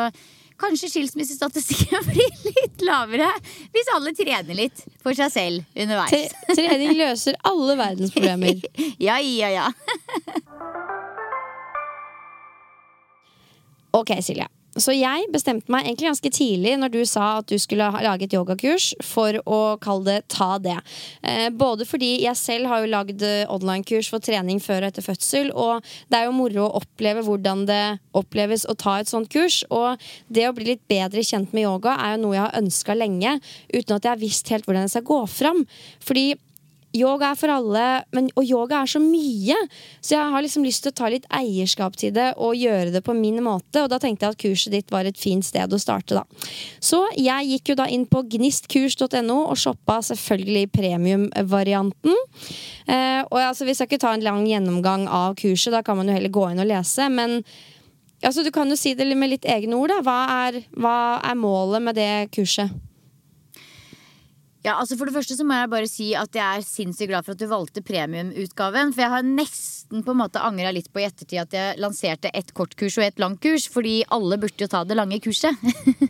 Speaker 2: kanskje skilsmissestatistikken blir litt lavere hvis alle trener litt for seg selv underveis.
Speaker 1: Tre- Trening løser alle verdens problemer.
Speaker 2: Ja, ja, ja.
Speaker 1: Ok, Silje. Så jeg bestemte meg egentlig ganske tidlig når du sa at du skulle lage et yogakurs, for å kalle det ta det. Eh, både fordi jeg selv har jo lagd eh, online-kurs for trening før og etter fødsel, og det er jo moro å oppleve hvordan det oppleves å ta et sånt kurs. Og det å bli litt bedre kjent med yoga er jo noe jeg har ønska lenge, uten at jeg har visst helt hvordan jeg skal gå fram. Fordi Yoga er for alle, men, og yoga er så mye. Så jeg har liksom lyst til å ta litt eierskap til det og gjøre det på min måte. Og da tenkte jeg at kurset ditt var et fint sted å starte, da. Så jeg gikk jo da inn på gnistkurs.no og shoppa selvfølgelig premiumvarianten. Eh, og altså, vi skal ikke ta en lang gjennomgang av kurset, da kan man jo heller gå inn og lese. Men altså, du kan jo si det med litt egne ord, da. Hva er, hva er målet med det kurset?
Speaker 2: Ja, altså For det første så må jeg bare si at jeg er sinnssykt glad for at du valgte premiumutgaven. For jeg har nesten på en måte angra litt på i ettertid at jeg lanserte ett kortkurs og ett langkurs. Fordi alle burde jo ta det lange kurset.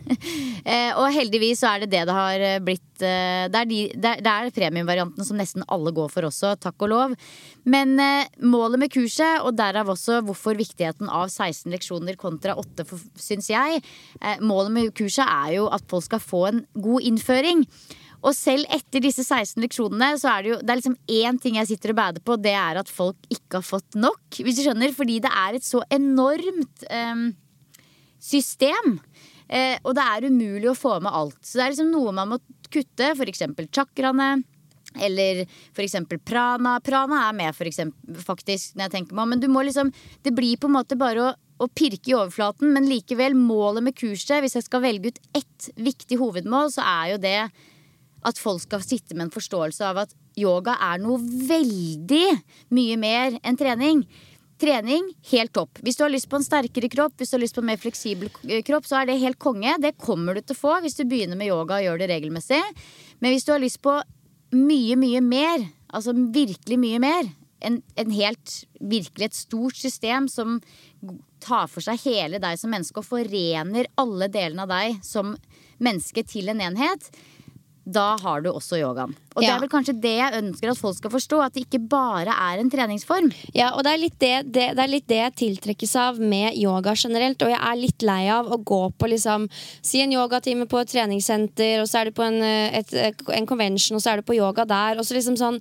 Speaker 2: eh, og heldigvis så er det det det har blitt. Eh, det, er de, det er premiumvarianten som nesten alle går for også, takk og lov. Men eh, målet med kurset, og derav også hvorfor viktigheten av 16 leksjoner kontra 8, syns jeg, eh, målet med kurset er jo at folk skal få en god innføring. Og selv etter disse 16 leksjonene så er det jo det er liksom én ting jeg sitter og bader på. Det er at folk ikke har fått nok. Hvis du skjønner, Fordi det er et så enormt um, system. Eh, og det er umulig å få med alt. Så det er liksom noe man må kutte. F.eks. chakraene. Eller f.eks. prana. Prana er med, for eksempel, faktisk, når jeg meg. Men du må liksom Det blir på en måte bare å å pirke i overflaten, men likevel målet med kurset, hvis jeg skal velge ut ett viktig hovedmål, så er jo det at folk skal sitte med en forståelse av at yoga er noe veldig mye mer enn trening. Trening, helt topp. Hvis du har lyst på en sterkere kropp, hvis du har lyst på en mer fleksibel kropp, så er det helt konge. Det kommer du til å få hvis du begynner med yoga og gjør det regelmessig. Men hvis du har lyst på mye, mye mer, altså virkelig mye mer, en, en helt, virkelig et stort system som tar for seg hele deg som menneske og forener alle delene av deg som menneske til en enhet, da har du også yogaen. Og det er vel kanskje det jeg ønsker at folk skal forstå. At det ikke bare er en treningsform.
Speaker 1: Ja, og det er, litt det, det, det er litt det jeg tiltrekkes av med yoga generelt. Og jeg er litt lei av å gå på liksom Si en yogatime på et treningssenter, og så er det på en, eh, et, en convention, og så er det på yoga der. Og så liksom sånn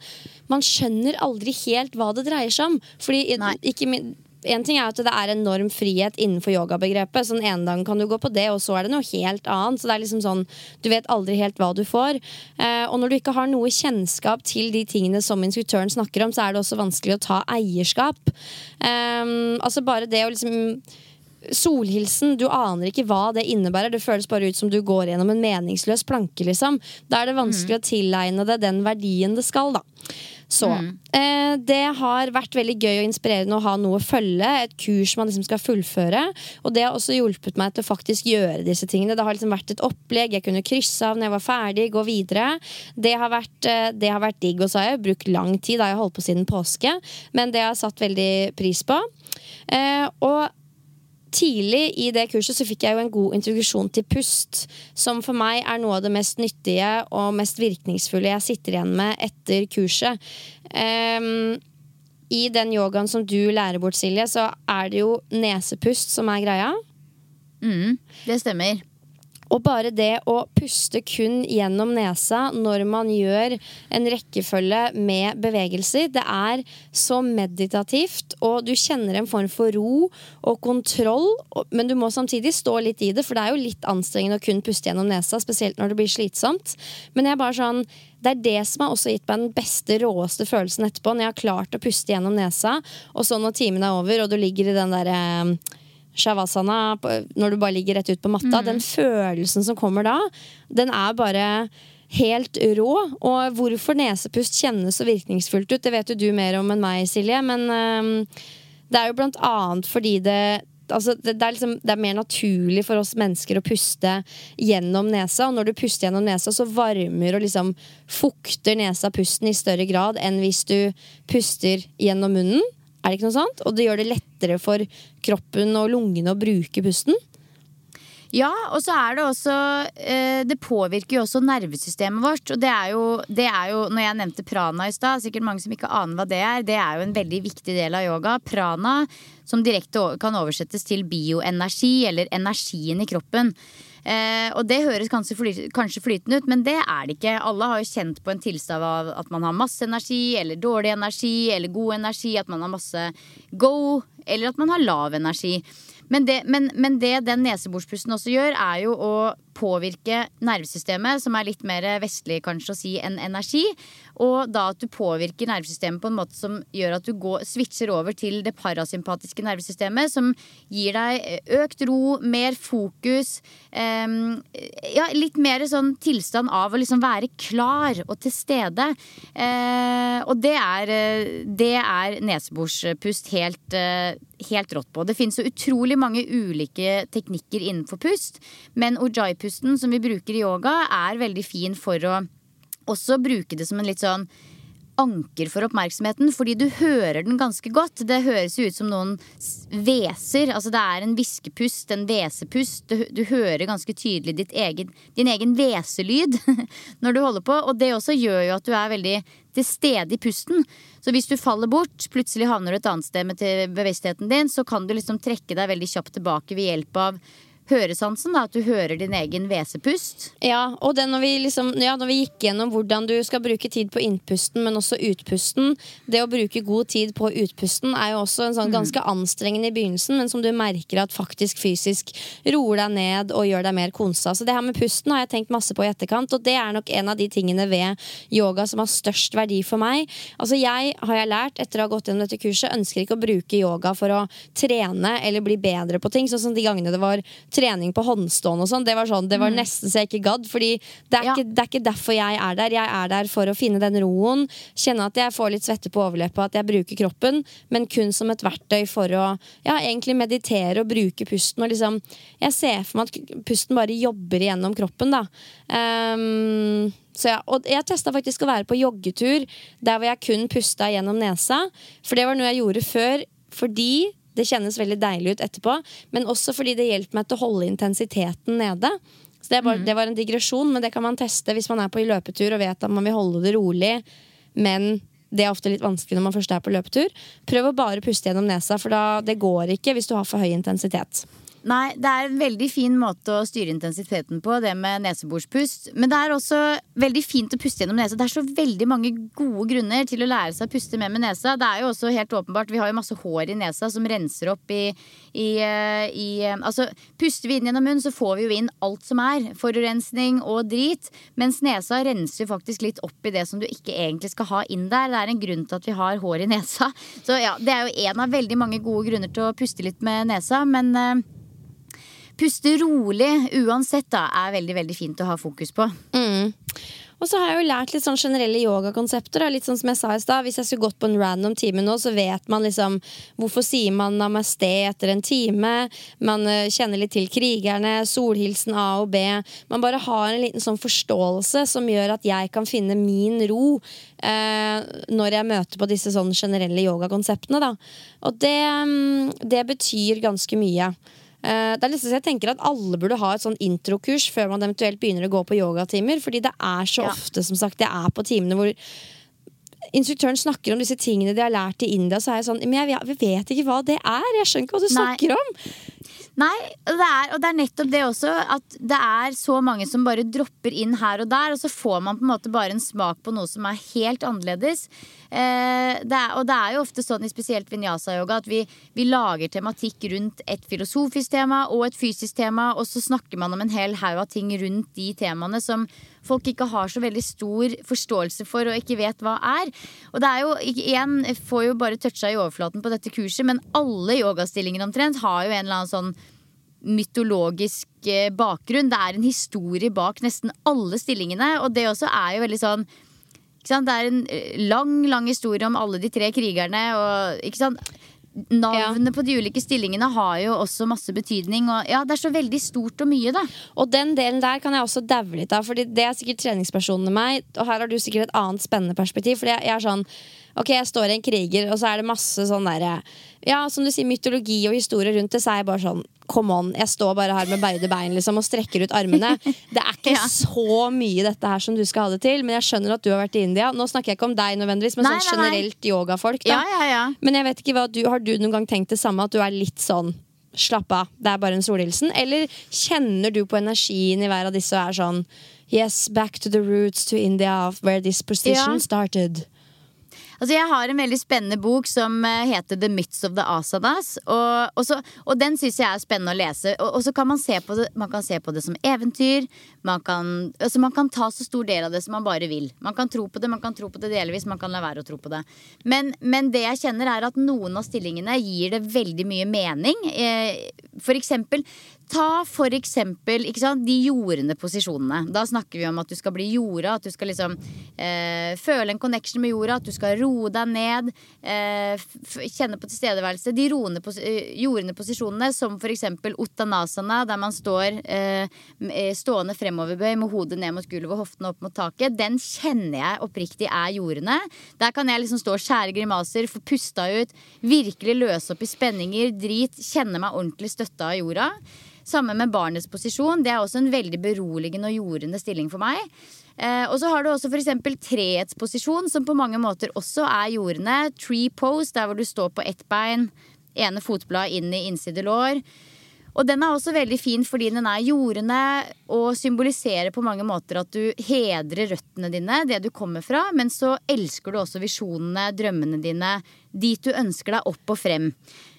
Speaker 1: Man skjønner aldri helt hva det dreier seg om. Fordi
Speaker 2: Nei.
Speaker 1: ikke min en ting er at det er enorm frihet innenfor yogabegrepet. Sånn En dag kan du gå på det, og så er det noe helt annet. Så det er liksom sånn, Du vet aldri helt hva du får. Eh, og når du ikke har noe kjennskap til de tingene som instruktøren snakker om, så er det også vanskelig å ta eierskap. Eh, altså bare det å liksom Solhilsen, du aner ikke hva det innebærer. Det føles bare ut som du går gjennom en meningsløs planke. liksom Da er det vanskelig å tilegne det den verdien det skal. da så eh, Det har vært veldig gøy og inspirerende å ha noe å følge. Et kurs man liksom skal fullføre. Og det har også hjulpet meg til å faktisk gjøre disse tingene. Det har liksom vært et opplegg jeg kunne krysse av når jeg var ferdig, gå videre. Det har vært, eh, det har vært digg. Og så har jeg brukt lang tid, da jeg holdt på siden påske. Men det har jeg satt veldig pris på. Eh, og tidlig i det kurset så fikk jeg jo en god introduksjon til pust, som for meg er noe av det mest nyttige og mest virkningsfulle jeg sitter igjen med etter kurset. Um, I den yogaen som du lærer bort, Silje, så er det jo nesepust som er greia.
Speaker 2: Mm, det stemmer.
Speaker 1: Og bare det å puste kun gjennom nesa når man gjør en rekkefølge med bevegelser, det er så meditativt, og du kjenner en form for ro og kontroll, men du må samtidig stå litt i det, for det er jo litt anstrengende å kun puste gjennom nesa, spesielt når det blir slitsomt. Men jeg er bare sånn det er det som har også gitt meg den beste, råeste følelsen etterpå, når jeg har klart å puste gjennom nesa, og så når timen er over, og du ligger i den derre shavasana, når du bare ligger rett ut på matta, den følelsen som kommer da, den er bare helt rå. Og hvorfor nesepust kjennes så virkningsfullt ut, det vet jo du mer om enn meg, Silje. Men um, det er jo blant annet fordi det Altså, det, det, er liksom, det er mer naturlig for oss mennesker å puste gjennom nesa. Og når du puster gjennom nesa, så varmer og liksom fukter nesa pusten i større grad enn hvis du puster gjennom munnen. Er det ikke noe sånt? Og det gjør det lettere for kroppen og lungene å bruke pusten.
Speaker 2: Ja, og så er det også eh, Det påvirker jo også nervesystemet vårt. Og det er jo, det er jo når jeg nevnte prana i stad, sikkert mange som ikke aner hva det er. Det er jo en veldig viktig del av yoga. Prana, som direkte kan oversettes til bioenergi, eller energien i kroppen. Eh, og det høres kanskje, fly, kanskje flytende ut, men det er det ikke. Alle har jo kjent på en tilstand av at man har masse energi, eller dårlig energi, eller god energi, at man har masse go, eller at man har lav energi. Men det, men, men det den nesebordspusten også gjør, er jo å påvirke nervesystemet, som er litt mer vestlig kanskje å si enn energi. Og da at du påvirker nervesystemet på en måte som gjør at du går, switcher over til det parasympatiske nervesystemet, som gir deg økt ro, mer fokus. em, ja, litt mer sånn tilstand av å liksom være klar og til stede. Eh, og det er, eh, det er neseborspust helt, eh, helt rått på. Det finnes så utrolig mange ulike teknikker innenfor pust, men ujai-pusten som vi bruker i yoga, er veldig fin for å også bruke det som en litt sånn anker for oppmerksomheten, fordi du hører den ganske godt. Det høres ut som noen hveser. Altså det er en hviskepust, en hvesepust. Du, du hører ganske tydelig egen, din egen hveselyd når du holder på. Og det også gjør jo at du er veldig til stede i pusten. Så hvis du faller bort, plutselig havner du et annet sted med bevisstheten din, så kan du liksom trekke deg veldig kjapt tilbake ved hjelp av høresansen. Da, at du hører din egen hvesepust.
Speaker 1: Ja, og det når vi, liksom, ja, når vi gikk gjennom hvordan du skal bruke tid på innpusten, men også utpusten Det å bruke god tid på utpusten er jo også en sånn ganske anstrengende i begynnelsen, men som du merker at faktisk fysisk roer deg ned og gjør deg mer konsa. Så det her med pusten har jeg tenkt masse på i etterkant, og det er nok en av de tingene ved yoga som har størst verdi for meg. Altså jeg, har jeg lært etter å ha gått gjennom dette kurset, ønsker ikke å bruke yoga for å trene eller bli bedre på ting. Sånn som de gangene det var trening på håndstående og sånn. Det var sånn, det var nesten så jeg ikke gadd. Fordi det er,
Speaker 2: Ja.
Speaker 1: ikke, det er ikke derfor jeg er der. Jeg er der for å finne den roen. Kjenne at jeg får litt svette på overleppa, at jeg bruker kroppen. Men kun som et verktøy for å ja, egentlig meditere og bruke pusten. Og liksom, jeg ser for meg at pusten bare jobber igjennom kroppen, da. Um, så ja, og jeg testa faktisk å være på joggetur der hvor jeg kun pusta gjennom nesa. For det var noe jeg gjorde før fordi det kjennes veldig deilig ut etterpå. Men også fordi det hjelper meg til å holde intensiteten nede. Så det, bare, det var en digresjon, men det kan man teste hvis man er på løpetur og vet at man vil holde det rolig. Men det er ofte litt vanskelig når man først er på løpetur. Prøv å bare puste gjennom nesa, for da, det går ikke hvis du har for høy intensitet.
Speaker 2: Nei, det er en veldig fin måte å styre intensiteten på, det med neseborspust. Men det er også veldig fint å puste gjennom nesa. Det er så veldig mange gode grunner til å lære seg å puste mer med nesa. Det er jo også helt åpenbart, Vi har jo masse hår i nesa som renser opp i, i, eh, i eh, Altså, puster vi inn gjennom munnen, så får vi jo inn alt som er. Forurensning og drit. Mens nesa renser faktisk litt opp i det som du ikke egentlig skal ha inn der. Det er en grunn til at vi har hår i nesa. Så ja, det er jo en av veldig mange gode grunner til å puste litt med nesa. Men eh, puste rolig uansett da, er veldig veldig fint å ha fokus på.
Speaker 1: Mm. Og så har jeg jo lært litt sånn generelle yogakonsepter. Litt sånn som jeg sa i stad Hvis jeg skulle gått på en random time nå, så vet man liksom hvorfor sier man namaste etter en time. Man eh, kjenner litt til krigerne, solhilsen A og B. Man bare har en liten sånn forståelse som gjør at jeg kan finne min ro eh, når jeg møter på disse sånn generelle yogakonseptene. da. Og det, mm, det betyr ganske mye. Eh, det er nesten så jeg tenker at Alle burde ha et sånn introkurs før man eventuelt begynner å gå på yogatimer. Fordi det er så
Speaker 2: Ja.
Speaker 1: ofte som sagt det er på timene hvor instruktøren snakker om disse tingene de har lært i India. Så er jeg sånn Men jeg vet ikke hva det er! Jeg skjønner ikke hva du
Speaker 2: Nei.
Speaker 1: snakker om!
Speaker 2: Nei, det, er, og det er nettopp det også. At det er så mange som bare dropper inn her og der, og så får man på en måte bare en smak på noe som er helt annerledes. Eh, det er, og det er jo ofte sånn i spesielt vinyasa-yoga at vi, vi lager tematikk rundt et filosofisk tema og et fysisk tema, og så snakker man om en hel haug av ting rundt de temaene som folk ikke har så veldig stor forståelse for og ikke vet hva er. Og det er jo, igjen, får jo bare toucha i overflaten på dette kurset, men alle yogastillinger omtrent har jo en eller annen sånn mytologisk eh, bakgrunn. Det er en historie bak nesten alle stillingene, og det også er jo veldig sånn Det er en eh, lang, lang historie om alle de tre krigerne, og Navnet ja. på de ulike stillingene har jo også masse betydning. Og ja, Det er så veldig stort og mye, da.
Speaker 1: Og den delen der kan jeg også daue litt av, Fordi det er sikkert treningspersonen i meg. Og her har du sikkert et annet spennende perspektiv. Fordi jeg, jeg er sånn Ok, jeg står i en kriger, og så er det masse sånn derre Ja, som du sier, mytologi og historie rundt det, så er jeg bare sånn Come on, jeg står bare her med beide bein liksom, og strekker ut armene. Det er ikke ja. så mye dette her som du skal ha det til, men jeg skjønner at du har vært i India. Nå snakker jeg ikke om deg nødvendigvis, men nei, sånn generelt yogafolk.
Speaker 2: Ja, ja,
Speaker 1: men jeg vet ikke hva du, Har du noen gang tenkt det samme, at du er litt sånn slapp av, det er bare en solhilsen? Eller kjenner du på energien i hver av disse og er sånn Yes, back to the roots to India, where this position started.
Speaker 2: Altså, jeg har en veldig spennende bok som eh, heter The Myths of the Asadas. Og, og, så, og den syns jeg er spennende å lese. Og, og, så kan man se på det Man kan se på det som eventyr. Man kan, altså man kan ta så stor del av det som man bare vil. Man kan tro på det, man kan tro på det delvis, man kan la være å tro på det. Men, men det jeg kjenner, er at noen av stillingene gir det veldig mye mening. Eh, for eksempel Ta for eksempel sant, de jordende posisjonene. Da snakker vi om at du skal bli jorda, at du skal liksom eh, føle en connection med jorda, at du skal roe deg ned. Eh, kjenne på tilstedeværelse. De roende, pos jordende posisjonene, som for eksempel uttanasana, der man står eh, eh, stående fremoverbøy med hodet ned mot gulvet og hoftene opp mot taket, den kjenner jeg oppriktig er jordende. Der kan jeg liksom stå og skjære grimaser, få pusta ut, virkelig løse opp i spenninger, drit, kjenne meg ordentlig støtta av jorda. Samme med barnets posisjon. Det er også en veldig beroligende og jordende stilling for meg. Eh, og så har du også f.eks. treets posisjon, som på mange måter også er jordende. Tree pose, der hvor du står på ett bein, ene fotblad inn i innside lår. Og den er også veldig fin fordi den er jordende og symboliserer på mange måter at du hedrer røttene dine, det du kommer fra, men så elsker du også visjonene, drømmene dine, dit du ønsker deg opp og frem.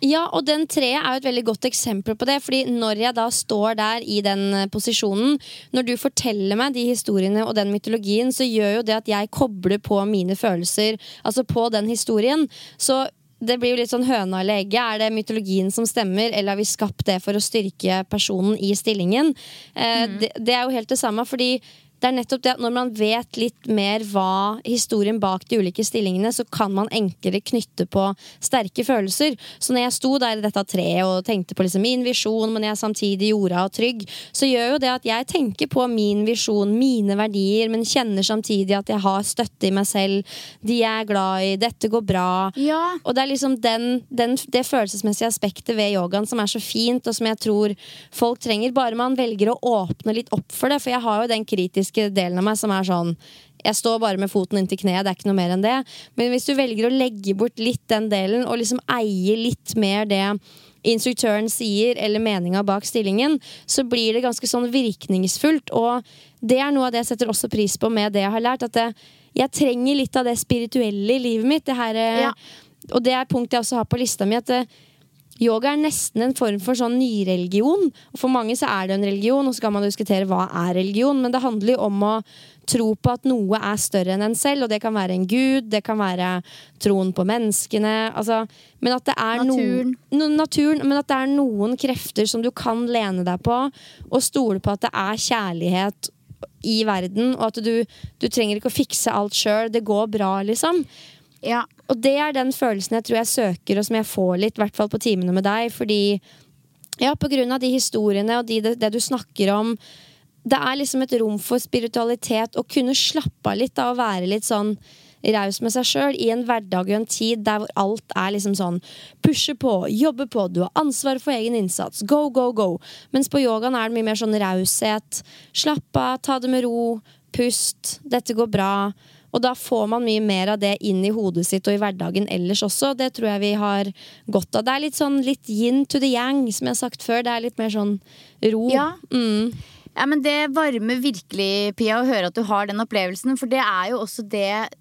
Speaker 1: Ja, og den treet er jo et veldig godt eksempel på det. fordi når jeg da står der i den posisjonen, når du forteller meg de historiene og den mytologien, så gjør jo det at jeg kobler på mine følelser, altså på den historien. Så det blir jo litt sånn høna eller egget. Er det mytologien som stemmer, eller har vi skapt det for å styrke personen i stillingen? Eh, mm. det, det, er jo helt det samme, fordi det er nettopp det at når man vet litt mer hva historien bak de ulike stillingene, så kan man enklere knytte på sterke følelser. Så når jeg sto der i dette treet og tenkte på liksom min visjon, men jeg samtidig jorda og trygg, så gjør jo det at jeg tenker på min visjon, mine verdier, men kjenner samtidig at jeg har støtte i meg selv, de jeg er glad i, dette går bra.
Speaker 2: Ja.
Speaker 1: Og det er liksom den, den, det følelsesmessige aspektet ved yogaen som er så fint, og som jeg tror folk trenger, bare man velger å åpne litt opp for det. For jeg har jo den kritiske fysiske delen av meg som er sånn jeg står bare med foten inntil kneet, det er ikke noe mer enn det. Men hvis du velger å legge bort litt den delen, og liksom eie litt mer det instruktøren sier, eller meninga bak stillingen, så blir det ganske sånn virkningsfullt. Og det er noe av det jeg setter også pris på med det jeg har lært. At det, jeg trenger litt av det spirituelle i livet mitt. Det her, ja. Og det er punktet jeg også har på lista mi. at det, Yoga er nesten en form for sånn nyreligion. Og for mange så er det en religion, og så kan man diskutere hva er religion. Men det handler jo om å tro på at noe er større enn en selv. Og det kan være en gud, det kan være troen på menneskene. Altså, men at det er naturen. No, naturen. Men at det er noen krefter som du kan lene deg på, og stole på at det er kjærlighet i verden, og at du, du trenger ikke å fikse alt sjøl. Det går bra, liksom.
Speaker 2: Ja.
Speaker 1: Og det er den følelsen jeg tror jeg søker, og som jeg får litt, i hvert fall på timene med deg. Fordi ja, på grunn av de historiene og de, det, det, du snakker om, det er liksom et rom for spiritualitet. Å kunne slappe av litt da, og være litt sånn raus med seg sjøl i en hverdag og en tid der hvor alt er liksom sånn pushe på, jobbe på, du har ansvar for egen innsats, go, go, go. Mens på yogaen er det mye mer sånn raushet. Slapp av, ta det med ro, pust, dette går bra. Og da får man mye mer av det inn i hodet sitt og i hverdagen ellers også. Det tror jeg vi har godt av. Det er litt sånn litt yin to the yang, som jeg har sagt før. Det er litt mer sånn ro.
Speaker 2: Ja.
Speaker 1: Mm.
Speaker 2: Ja, men Det varmer virkelig, Pia, å høre at du har den opplevelsen. For det er jo også det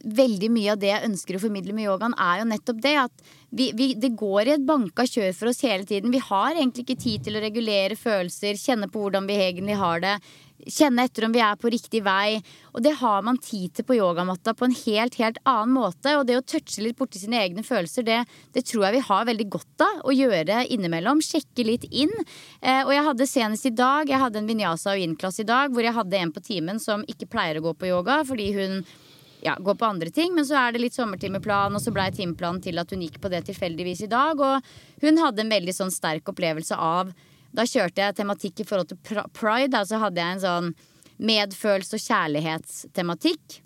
Speaker 2: Veldig mye av det jeg ønsker å formidle med yogaen, er jo nettopp det. At vi, vi, det går i et banka kjør for oss hele tiden. Vi har egentlig ikke tid til å regulere følelser, kjenne på hvordan vi egentlig har det. Kjenne etter om vi er på riktig vei. Og det har man tid til på yogamatta på en helt helt annen måte. Og det å touche litt borti sine egne følelser, det, det tror jeg vi har veldig godt av å gjøre innimellom. Sjekke litt inn. Eh, og jeg hadde senest i dag Jeg hadde en vinyasa og yin-klasse i dag hvor jeg hadde en på timen som ikke pleier å gå på yoga fordi hun ja, gå på andre ting, men så er det litt sommertimeplan, og så blei timeplanen til at hun gikk på det tilfeldigvis i dag. Og hun hadde en veldig sånn sterk opplevelse av Da kjørte jeg tematikk i forhold til pride. Da så hadde jeg en sånn medfølelse og kjærlighetstematikk.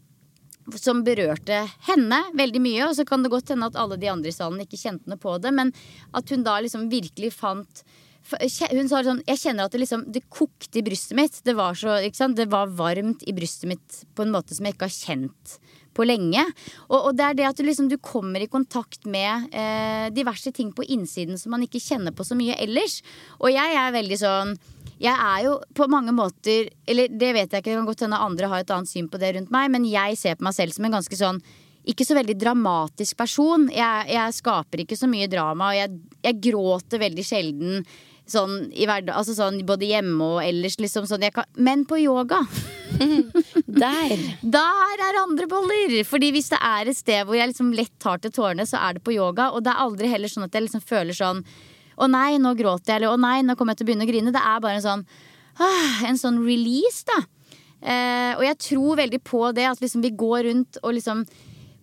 Speaker 2: Som berørte henne veldig mye. Og så kan det godt hende at alle de andre i salen ikke kjente noe på det, men at hun da liksom virkelig fant hun sa sånn Jeg kjenner at det liksom Det kokte i brystet mitt. Det var, så, det var varmt i brystet mitt på en måte som jeg ikke har kjent på lenge. Og, og det er det at du, liksom, du kommer i kontakt med eh, diverse ting på innsiden som man ikke kjenner på så mye ellers. Og jeg er veldig sånn jeg er jo på mange måter Eller det vet jeg ikke, det kan godt hende andre har et annet syn på det rundt meg, men jeg ser på meg selv som en ganske sånn ikke så veldig dramatisk person. Jeg, jeg skaper ikke så mye drama, og jeg, jeg gråter veldig sjelden sånn i hverdag, altså sånn både hjemme og ellers, liksom sånn kan, Men på yoga
Speaker 1: Der.
Speaker 2: Der er andre boller! Fordi hvis det er et sted hvor jeg liksom lett tar til tårene, så er det på yoga. Og det er aldri heller sånn at jeg liksom føler sånn Å nei, nå gråter jeg, eller å nei, nå kommer jeg til å begynne å grine. Det er bare en sånn ah, En sånn release, da. Eh, og jeg tror veldig på det at liksom vi går rundt og liksom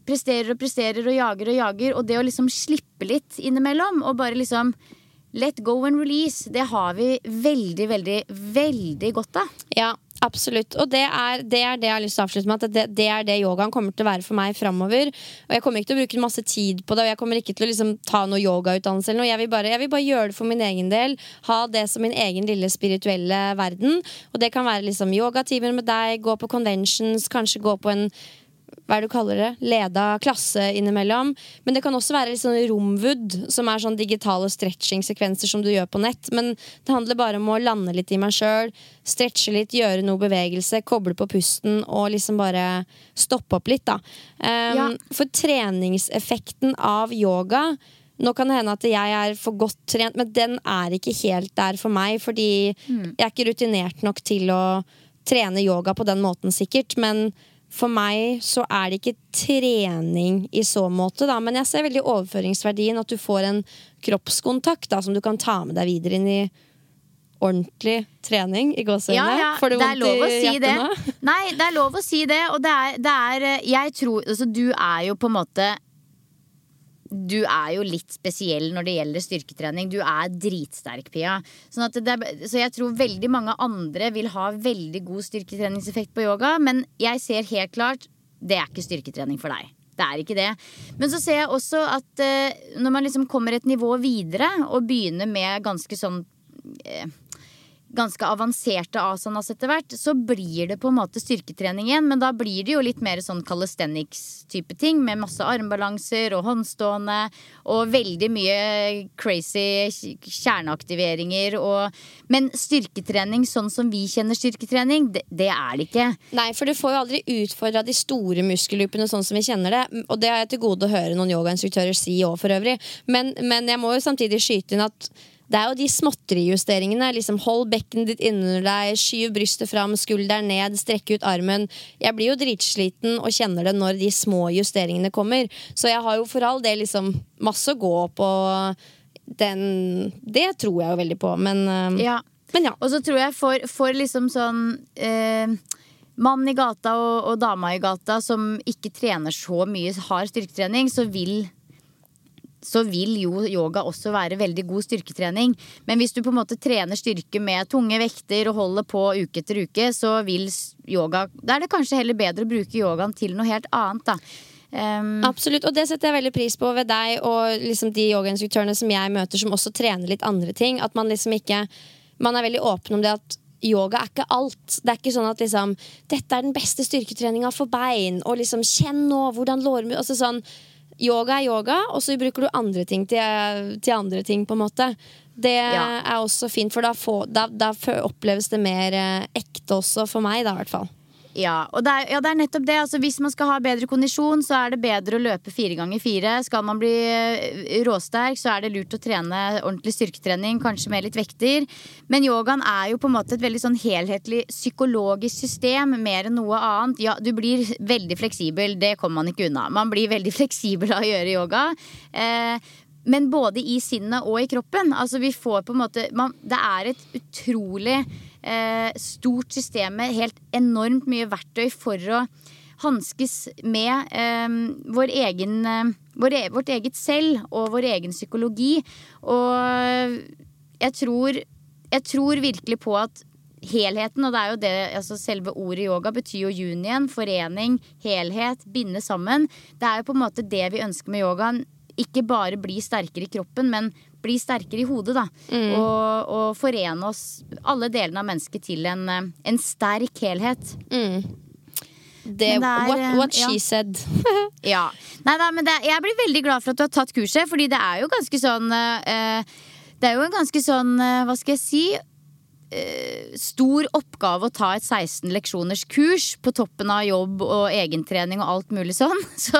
Speaker 2: presterer og presterer og jager og jager. Og det å liksom slippe litt innimellom og bare liksom Let go and release. Det har vi veldig, veldig, veldig godt av.
Speaker 1: Ja, Absolutt. Og det er, det er, det jeg har lyst til å avslutte med. At det, det, er det yogaen kommer til å være for meg framover. Og jeg kommer ikke til å bruke masse tid på det, og jeg kommer ikke til å liksom ta noe yogautdannelse eller noe. Jeg vil, bare, jeg vil, bare, gjøre det for min egen del. Ha det som min egen lille spirituelle verden. Og det kan være liksom yogatimer med deg, gå på conventions, kanskje gå på en hva er det du kaller det, leda klasse innimellom. Men det kan også være litt sånn romwood, som er sånn digitale stretching-sekvenser som du gjør på nett. Men det handler bare om å lande litt i meg sjøl, stretche litt, gjøre noe bevegelse, koble på pusten og liksom bare stoppe opp litt, da. Um, ja. For treningseffekten av yoga nå kan det hende at jeg er for godt trent, men den er ikke helt der for meg. Fordi mm. jeg er ikke rutinert nok til å trene yoga på den måten, sikkert. Men for meg så er det ikke trening i så måte, da. Men jeg ser veldig overføringsverdien. At du får en kroppskontakt da, som du kan ta med deg videre inn i ordentlig trening i gåseøynene.
Speaker 2: Ja, ja. Du vondt i hjertet si nå? Nei, det er lov å si det. Og det er, det er Jeg tror Altså, du er jo på en måte du er jo litt spesiell når det gjelder styrketrening. Du er dritsterk, Pia. Sånn det, så jeg tror veldig mange andre vil ha veldig god styrketreningseffekt på yoga. Men jeg ser helt klart det er ikke styrketrening for deg. Det er ikke det. Men så ser jeg også at uh, når man liksom kommer et nivå videre og begynner med ganske sånn uh, ganske avanserte asanas etter hvert, så blir det på en måte styrketrening igjen. Men da blir det jo litt mer sånn calisthenics-type ting, med masse armbalanser og håndstående og veldig mye crazy kjerneaktiveringer og Men styrketrening sånn som vi kjenner styrketrening, det, det er det ikke.
Speaker 1: Nei, for du får jo aldri utfordra de store muskelgruppene sånn som vi kjenner det. Og det har jeg til gode å høre noen yogainstruktører si òg, for øvrig. Men, men jeg må jo samtidig skyte inn at det er jo de småtterijusteringene. Liksom hold bekkenet ditt innunder deg, skyv brystet fram, skulderen ned, strekke ut armen. Jeg blir jo dritsliten og kjenner det når de små justeringene kommer. Så jeg har jo for all del liksom masse å gå på. Den Det tror jeg jo veldig på, men
Speaker 2: eh, ja. Men ja. Og så tror jeg for, for liksom sånn eh, Mann i gata og, og dama i gata som ikke trener så mye har styrketrening, så vil så vil jo yoga også være veldig god styrketrening. Men hvis du på en måte trener styrke med tunge vekter og holder på uke etter uke, så vil yoga Da er det kanskje heller bedre å bruke yogaen til noe helt annet, da.
Speaker 1: Um, Absolutt, og det setter jeg veldig pris på ved deg og liksom de yogainstruktørene som jeg møter som også trener litt andre ting. At man liksom ikke Man er veldig åpen om det at yoga er ikke alt. Det er ikke sånn at liksom Dette er den beste styrketreninga for bein, og liksom kjenn nå hvordan lårmus altså sånn, Yoga er yoga, og så bruker du andre ting til, til andre ting, på en måte. Det
Speaker 2: Ja.
Speaker 1: er også fint, for da, får, da, da oppleves det mer eh, ekte også, for meg, da, i hvert fall.
Speaker 2: Ja, og det er, ja, det er nettopp det. Altså, hvis man skal ha bedre kondisjon, så er det bedre å løpe fire ganger fire. Skal man bli eh, råsterk, så er det lurt å trene ordentlig styrketrening, kanskje med litt vekter. Men yogaen er jo på en måte et veldig sånn helhetlig psykologisk system, mer enn noe annet. Ja, du blir veldig fleksibel, det kommer man ikke unna. Man blir veldig fleksibel av å gjøre yoga. Eh, men både i sinnet og i kroppen. Altså vi får på en måte man, Det er et utrolig stort systemet, helt enormt mye verktøy for å hanskes med eh, vår egen, eh, vår, e- vårt eget selv og vår egen psykologi. Og jeg tror, jeg tror virkelig på at helheten, og det er jo det altså selve ordet yoga betyr jo union, forening, helhet, binde sammen. Det er jo på en måte det vi ønsker med yogaen. Ikke bare bli sterkere i kroppen, men bli sterkere i hodet, da. Og, og forene oss, alle delene av mennesket, til en, eh, en sterk helhet.
Speaker 1: Det,
Speaker 2: det er,
Speaker 1: what,
Speaker 2: eh,
Speaker 1: what
Speaker 2: ja.
Speaker 1: she said.
Speaker 2: Ja. Nei, nei, men det, jeg blir veldig glad for at du har tatt kurset, fordi det er jo ganske sånn uh, Det er jo en ganske sånn, uh, hva skal jeg si eh, Stor oppgave å ta et 16 leksjoners kurs på toppen av jobb og egentrening og alt mulig sånn. Så,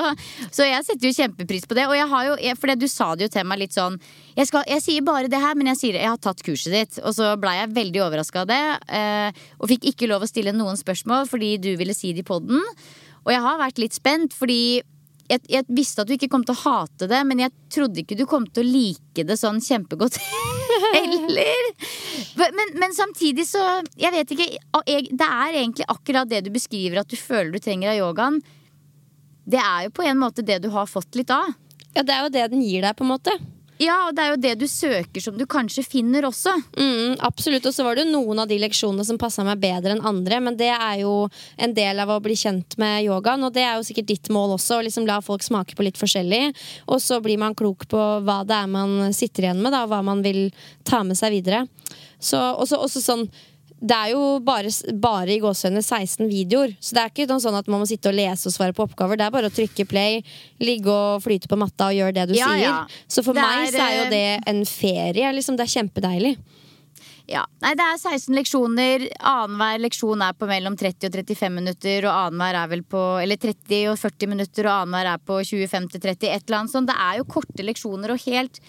Speaker 2: så jeg setter jo kjempepris på det. Og jeg har jo, for for du sa det jo til meg litt sånn jeg, skal, jeg sier bare det her, men jeg sier jeg har tatt kurset ditt. Og så blei jeg veldig overraska av det. Eh, og fikk ikke lov å stille noen spørsmål fordi du ville si det i poden. Og jeg har vært litt spent, fordi jeg, jeg visste at du ikke kom til å hate det, men jeg trodde ikke du kom til å like det sånn kjempegodt heller. Men, men samtidig så Jeg vet ikke. jeg- Det er egentlig akkurat det du beskriver at du føler du trenger av yogaen. Det er jo på en måte det du har fått litt av.
Speaker 1: Ja, det er jo det den gir deg, på en måte.
Speaker 2: Ja, og det er jo det du søker som du kanskje finner også.
Speaker 1: Mm, absolutt. Og så var det jo noen av de leksjonene som passa meg bedre enn andre, men det er jo en del av å bli kjent med yogaen, og det er jo sikkert ditt mål også, å liksom la folk smake på litt forskjellig. Og så blir man klok på hva det er man sitter igjen med, da, og hva man vil ta med seg videre. Så også, også sånn det er jo bare, bare i gåsehudene 16 videoer. Så det er ikke sånn at man må sitte og lese og svare på oppgaver. Det er bare å trykke play, ligge og flyte på matta og gjøre det du
Speaker 2: Ja,
Speaker 1: sier.
Speaker 2: ja.
Speaker 1: Så for
Speaker 2: er,
Speaker 1: meg så er jo det en ferie. Liksom. Det er kjempedeilig.
Speaker 2: Ja, nei Det er 16 leksjoner. Annenhver leksjon er på mellom 30 og 35 minutter. Og annenhver er vel på Eller 30 og 40 minutter, og annenhver er på 25 til 30. Et eller annet sånt. Det er jo korte leksjoner og helt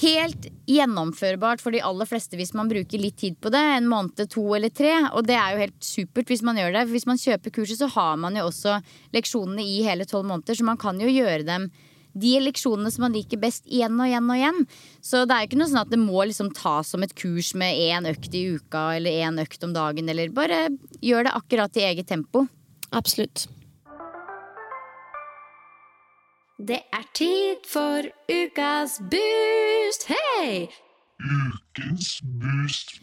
Speaker 2: Helt gjennomførbart for de aller fleste hvis man bruker litt tid på det. En måned, to eller tre. Og det er jo helt supert hvis man gjør det. Hvis man kjøper kurset, så har man jo også leksjonene i hele tolv måneder. Så man kan jo gjøre dem de leksjonene som man liker best igjen og igjen og igjen. Så det er jo ikke noe sånn at det må liksom tas som et kurs med én økt i uka eller én økt om dagen. Eller bare gjør det akkurat i eget tempo.
Speaker 1: Absolutt.
Speaker 5: Det er tid for ukas boost, hei! Ukens boost.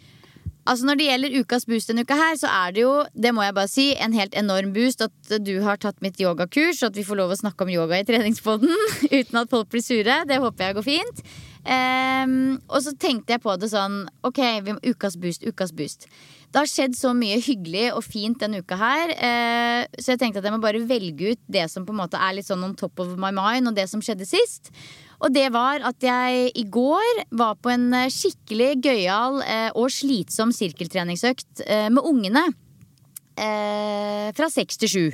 Speaker 2: Altså Når det gjelder ukas boost denne uka her, så er det jo, det må jeg bare si, en helt enorm boost at du har tatt mitt yogakurs, og at vi får lov å snakke om yoga i treningspodden uten at folk blir sure. Det håper jeg går fint. Ehm, og så tenkte jeg på det sånn Ok, vi må, ukas boost, ukas boost. Det har skjedd så mye hyggelig og fint denne uka her, Uh, så jeg tenkte at jeg må bare velge ut det som på en måte er litt sånn on top of my mind, og det som skjedde sist. Og det var at jeg i går var på en eh, skikkelig gøyal uh, og slitsom sirkeltreningsøkt uh, med ungene. Fra seks til sju.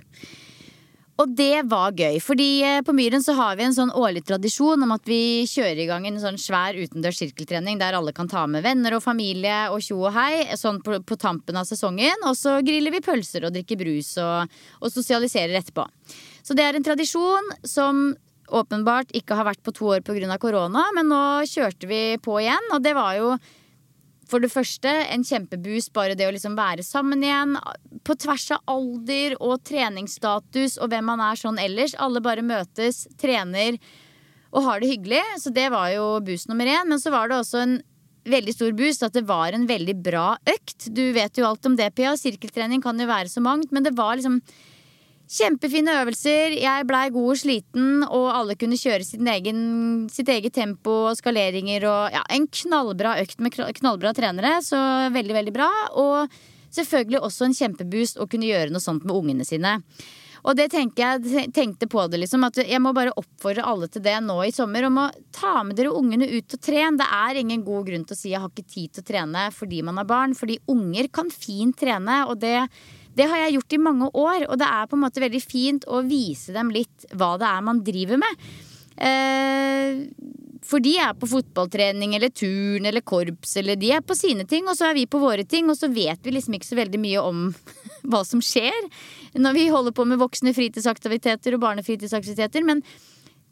Speaker 2: Og det var gøy, fordi eh, på Myren så har vi en sånn årlig tradisjon om at vi kjører i gang en sånn svær utendørs sirkeltrening der alle kan ta med venner og familie og tjo og hei sånn på, på tampen av sesongen. Og så griller vi pølser og drikker brus og, og sosialiserer etterpå. Så det er en tradisjon som åpenbart ikke har vært på to år pga. korona, men nå kjørte vi på igjen, og det var jo for det første en kjempeboost, bare det å liksom være sammen igjen. På tvers av alder og treningsstatus og hvem man er sånn ellers. Alle bare møtes, trener og har det hyggelig. Så det var jo boost nummer én. Men så var det også en veldig stor boost at det var en veldig bra økt. Du vet jo alt om det, Pia. Sirkeltrening kan jo være så mangt, men det var liksom Kjempefine øvelser. Jeg blei god og sliten, og alle kunne kjøre egen, sitt eget tempo og skaleringer. Og ja, en knallbra økt med knallbra trenere, så veldig, veldig bra. Og selvfølgelig også en kjempeboost å kunne gjøre noe sånt med ungene sine. Og det tenker jeg tenkte på det liksom At jeg må bare oppfordre alle til det nå i sommer. Om å ta med dere ungene ut og trene. Det er ingen god grunn til å si jeg har ikke tid til å trene fordi man har barn. Fordi unger kan fint trene, og det det har jeg gjort i mange år, og det er på en måte veldig fint å vise dem litt hva det er man driver med. Eh, for de er på fotballtrening eller turn eller korps, eller de er på sine ting, og så er vi på våre ting, og så vet vi liksom ikke så veldig mye om hva som skjer når vi holder på med voksne fritidsaktiviteter og barnefritidsaktiviteter. Men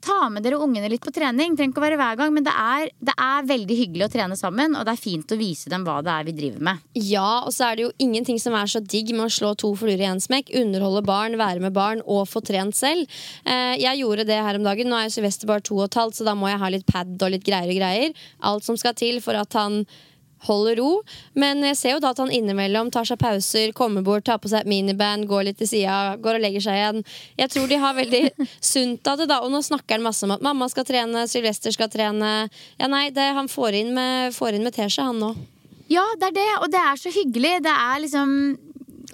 Speaker 2: ta med dere ungene litt på trening. Trenger ikke å være hver gang, men det er, det er, veldig hyggelig å trene sammen. Og det er fint å vise dem hva det er vi driver med.
Speaker 1: Ja, og så er det jo ingenting som er så digg med å slå to fluer i én smekk. Underholde barn, være med barn og få trent selv. Eh, jeg gjorde det her om dagen. Nå er Sylvester bare to og et halvt, så da må jeg ha litt pad og litt greier og greier. Alt som skal til for at han holder ro. Men jeg ser jo da at han innimellom tar seg pauser, kommer bort, tar på seg et miniband, går litt til sida, går og legger seg igjen. Jeg tror de har veldig sunt av det, da. Og nå snakker han masse om at mamma skal trene, Sylvester skal trene. Ja, nei, det, han får inn med, får inn med teskje, han nå.
Speaker 2: Ja, det er det, og det er så hyggelig. Det er liksom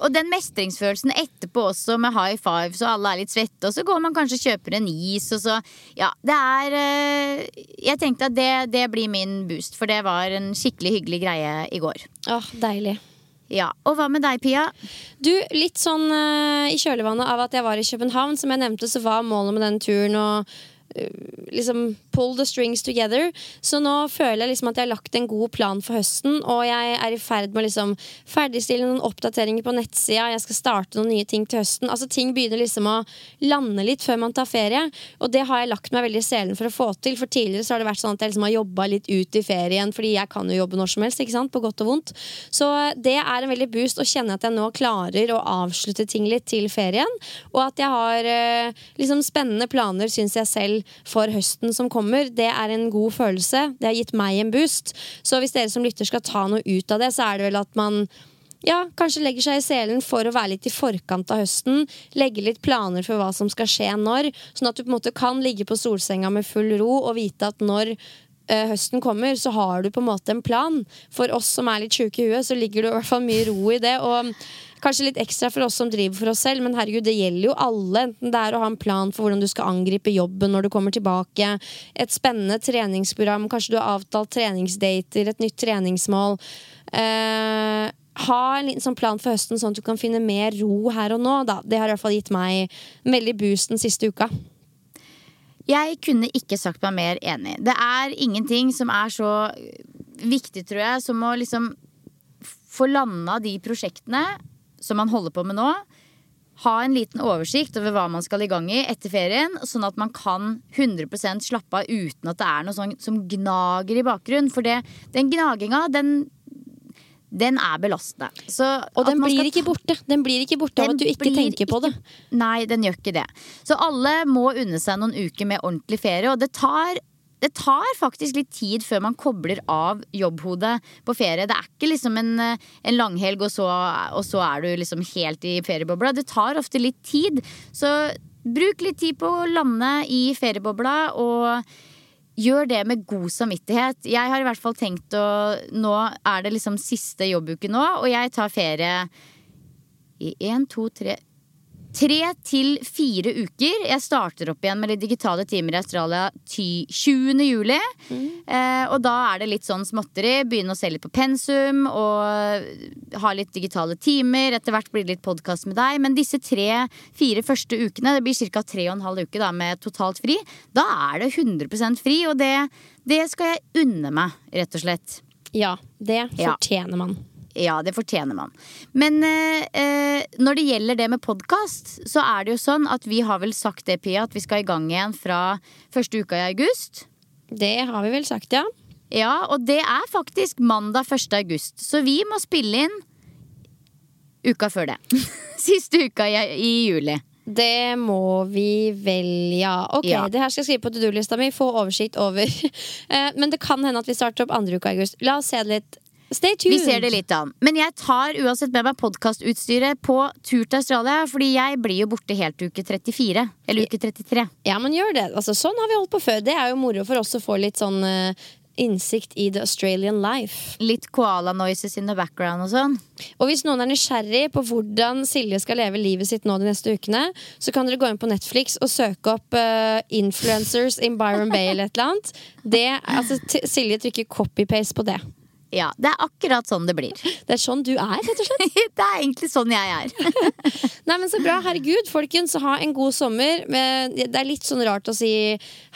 Speaker 2: og den mestringsfølelsen etterpå også, med high five, så alle er litt svette, og så går man kanskje og kjøper en is, og så Ja, det er eh, Jeg tenkte at det, det blir min boost, for det var en skikkelig hyggelig greie i går.
Speaker 1: Åh, deilig.
Speaker 2: Ja, Og hva med deg, Pia?
Speaker 1: Du, Litt sånn uh, i kjølvannet av at jeg var i København. Som jeg nevnte, så var målet med den turen å liksom pull the strings together. Så nå føler jeg liksom at jeg har lagt en god plan for høsten, og jeg er i ferd med å liksom ferdigstille noen oppdateringer på nettsida. Jeg skal starte noen nye ting til høsten. Altså Ting begynner liksom å lande litt før man tar ferie, og det har jeg lagt meg veldig i selen for å få til. For tidligere så har det vært sånn at jeg liksom har jobba litt ut i ferien, fordi jeg kan jo jobbe når som helst, ikke sant? på godt og vondt. Så det er en veldig boost å kjenne at jeg nå klarer å avslutte ting litt til ferien, og at jeg har eh, liksom spennende planer, syns jeg selv for høsten som kommer. Det er en god følelse. Det har gitt meg en boost. Så hvis dere som lytter skal ta noe ut av det, så er det vel at man ja, kanskje legger seg i selen for å være litt i forkant av høsten. Legge litt planer for hva som skal skje når. Sånn at du på en måte kan ligge på solsenga med full ro og vite at når høsten kommer, så har du på en måte en plan. For oss som er litt sjuke i huet, så ligger det i hvert fall mye ro i det. Og Kanskje litt ekstra for oss som driver for oss selv, men herregud, det gjelder jo alle. Enten det er å ha en plan for hvordan du skal angripe jobben når du kommer tilbake, et spennende treningsprogram, kanskje du har avtalt treningsdater, et nytt treningsmål. Eh, ha en liten sånn plan for høsten, sånn at du kan finne mer ro her og nå. Da. Det har i hvert fall gitt meg veldig boost den siste uka.
Speaker 2: Jeg kunne ikke sagt meg mer enig. Det er ingenting som er så viktig, tror jeg, som å liksom få landa de prosjektene som man holder på med nå. Ha en liten oversikt over hva man skal i gang i etter ferien, sånn at man kan 100 slappe av uten at det er noe sånn som gnager i bakgrunnen. For det, den gnaginga, den, den er belastende.
Speaker 1: Så og den blir ikke borte. Den blir ikke borte av at du ikke tenker på det.
Speaker 2: Nei, den gjør ikke det. Så alle må unne seg noen uker med ordentlig ferie. Og det tar det tar faktisk litt tid før man kobler av jobbhodet på ferie. Det er ikke liksom en, en langhelg, og så, og så, er du liksom helt i feriebobla. Det tar ofte litt tid. Så bruk litt tid på å lande i feriebobla, og gjør det med god samvittighet. Jeg har i hvert fall tenkt å Nå er det liksom siste jobbuke nå, og jeg tar ferie i én, to, tre Tre til fire uker. Jeg starter opp igjen med litt digitale timer i Australia 20. juli. Mm. Eh, og da er det litt sånn småtteri. Begynne å se litt på pensum og ha litt digitale timer. Etter hvert blir det litt podkast med deg. Men disse tre-fire første ukene, det blir ca. tre og en halv uke da, med totalt fri, da er det 100% fri. Og det, det skal jeg unne meg, rett og slett.
Speaker 1: Ja, det fortjener ja. man.
Speaker 2: Ja, det fortjener man. Men eh, eh, når det gjelder det med podkast, så er det jo sånn at vi har vel sagt det, Pia, at vi skal i gang igjen fra første uka i august.
Speaker 1: Det har vi vel sagt, ja.
Speaker 2: Ja, og det er faktisk mandag 1. august. Så vi må spille inn uka før det. Siste uka i, i juli.
Speaker 1: Det må vi vel, ja. Ok, ja. det her skal jeg skrive på to do-lista mi. Få oversikt over. Eh, men det kan hende at vi starter opp andre uka i august. La oss se det litt Stay tuned.
Speaker 2: Vi ser det litt an. Men jeg tar uansett med meg podkastutstyret på tur til Australia, fordi jeg blir jo borte helt til uke 34. Eller uke 33.
Speaker 1: Ja, men gjør det. Altså, sånn har vi holdt på før. Det er jo moro for oss å få litt sånn uh, innsikt i the Australian life.
Speaker 2: Litt koala noises in the background og sånn.
Speaker 1: Og hvis noen er nysgjerrig på hvordan Silje skal leve livet sitt nå de neste ukene, så kan dere gå inn på Netflix og søke opp uh, 'Influencers in Byron Bay' eller et eller annet. Det, altså, Silje trykker copy-paste på det.
Speaker 2: Ja, det er akkurat sånn det blir.
Speaker 1: Det er sånn du er, rett og slett.
Speaker 2: Det er egentlig sånn jeg er.
Speaker 1: Nei, men Så bra. Herregud, folkens. Ha en god sommer. Det er litt sånn rart å si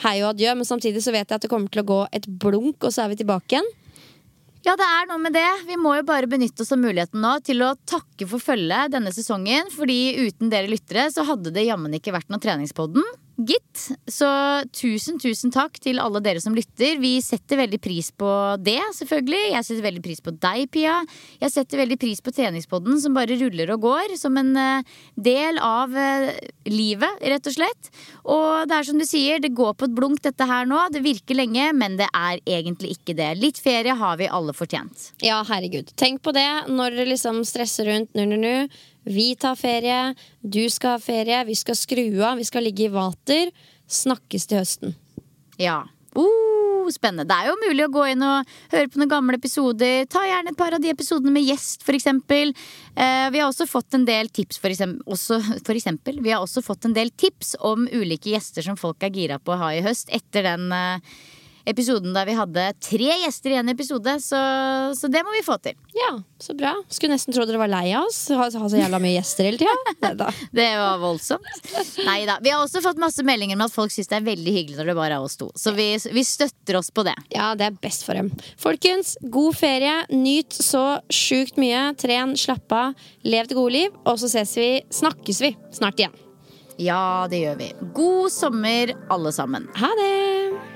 Speaker 1: hei og adjø, men samtidig så vet jeg at det kommer til å gå et blunk, og så er vi tilbake igjen.
Speaker 2: Ja, det er noe med det. Vi må jo bare benytte oss av muligheten nå til å takke for følget denne sesongen. Fordi uten dere lyttere så hadde det jammen ikke vært noe treningspodden. Gitt. Så tusen, tusen takk til alle dere som lytter. Vi setter veldig pris på det, selvfølgelig. Jeg setter veldig pris på deg, Pia. Jeg setter veldig pris på treningspodden som bare ruller og går. Som en eh, del av eh, livet, rett og slett. Og det er som du sier, det går på et blunk dette her nå. Det virker lenge, men det er egentlig ikke det. Litt ferie har vi alle fortjent.
Speaker 1: Ja, herregud. Tenk på det når dere liksom stresser rundt nu, nu, nu. Vi tar ferie, du skal ha ferie, vi skal skru av, vi skal ligge i vater. Snakkes til høsten.
Speaker 2: Ja. Uh, spennende. Det er jo mulig å gå inn og høre på noen gamle episoder. Ta gjerne et par av de episodene med gjest, f.eks. Eh, vi har også fått en del tips for eksempel, også, for eksempel. Vi har også fått en del tips om ulike gjester som folk er gira på å ha i høst etter den eh, episoden der vi hadde tre gjester i en episode. Så, så det må vi få til.
Speaker 1: Ja, så bra. Skulle nesten tro dere var lei av oss. Ha, ha så jævla mye gjester hele tida.
Speaker 2: Det var voldsomt. Nei da. Vi har også fått masse meldinger om at folk syns det er veldig hyggelig når det bare er oss to. Så vi, vi støtter oss på det.
Speaker 1: Ja, det er best for dem. Folkens, god ferie. Nyt så sjukt mye. Tren, slapp av. Lev det gode liv. Og så ses vi, snakkes vi snart igjen.
Speaker 2: Ja, det gjør vi. God sommer, alle sammen.
Speaker 1: Ha det!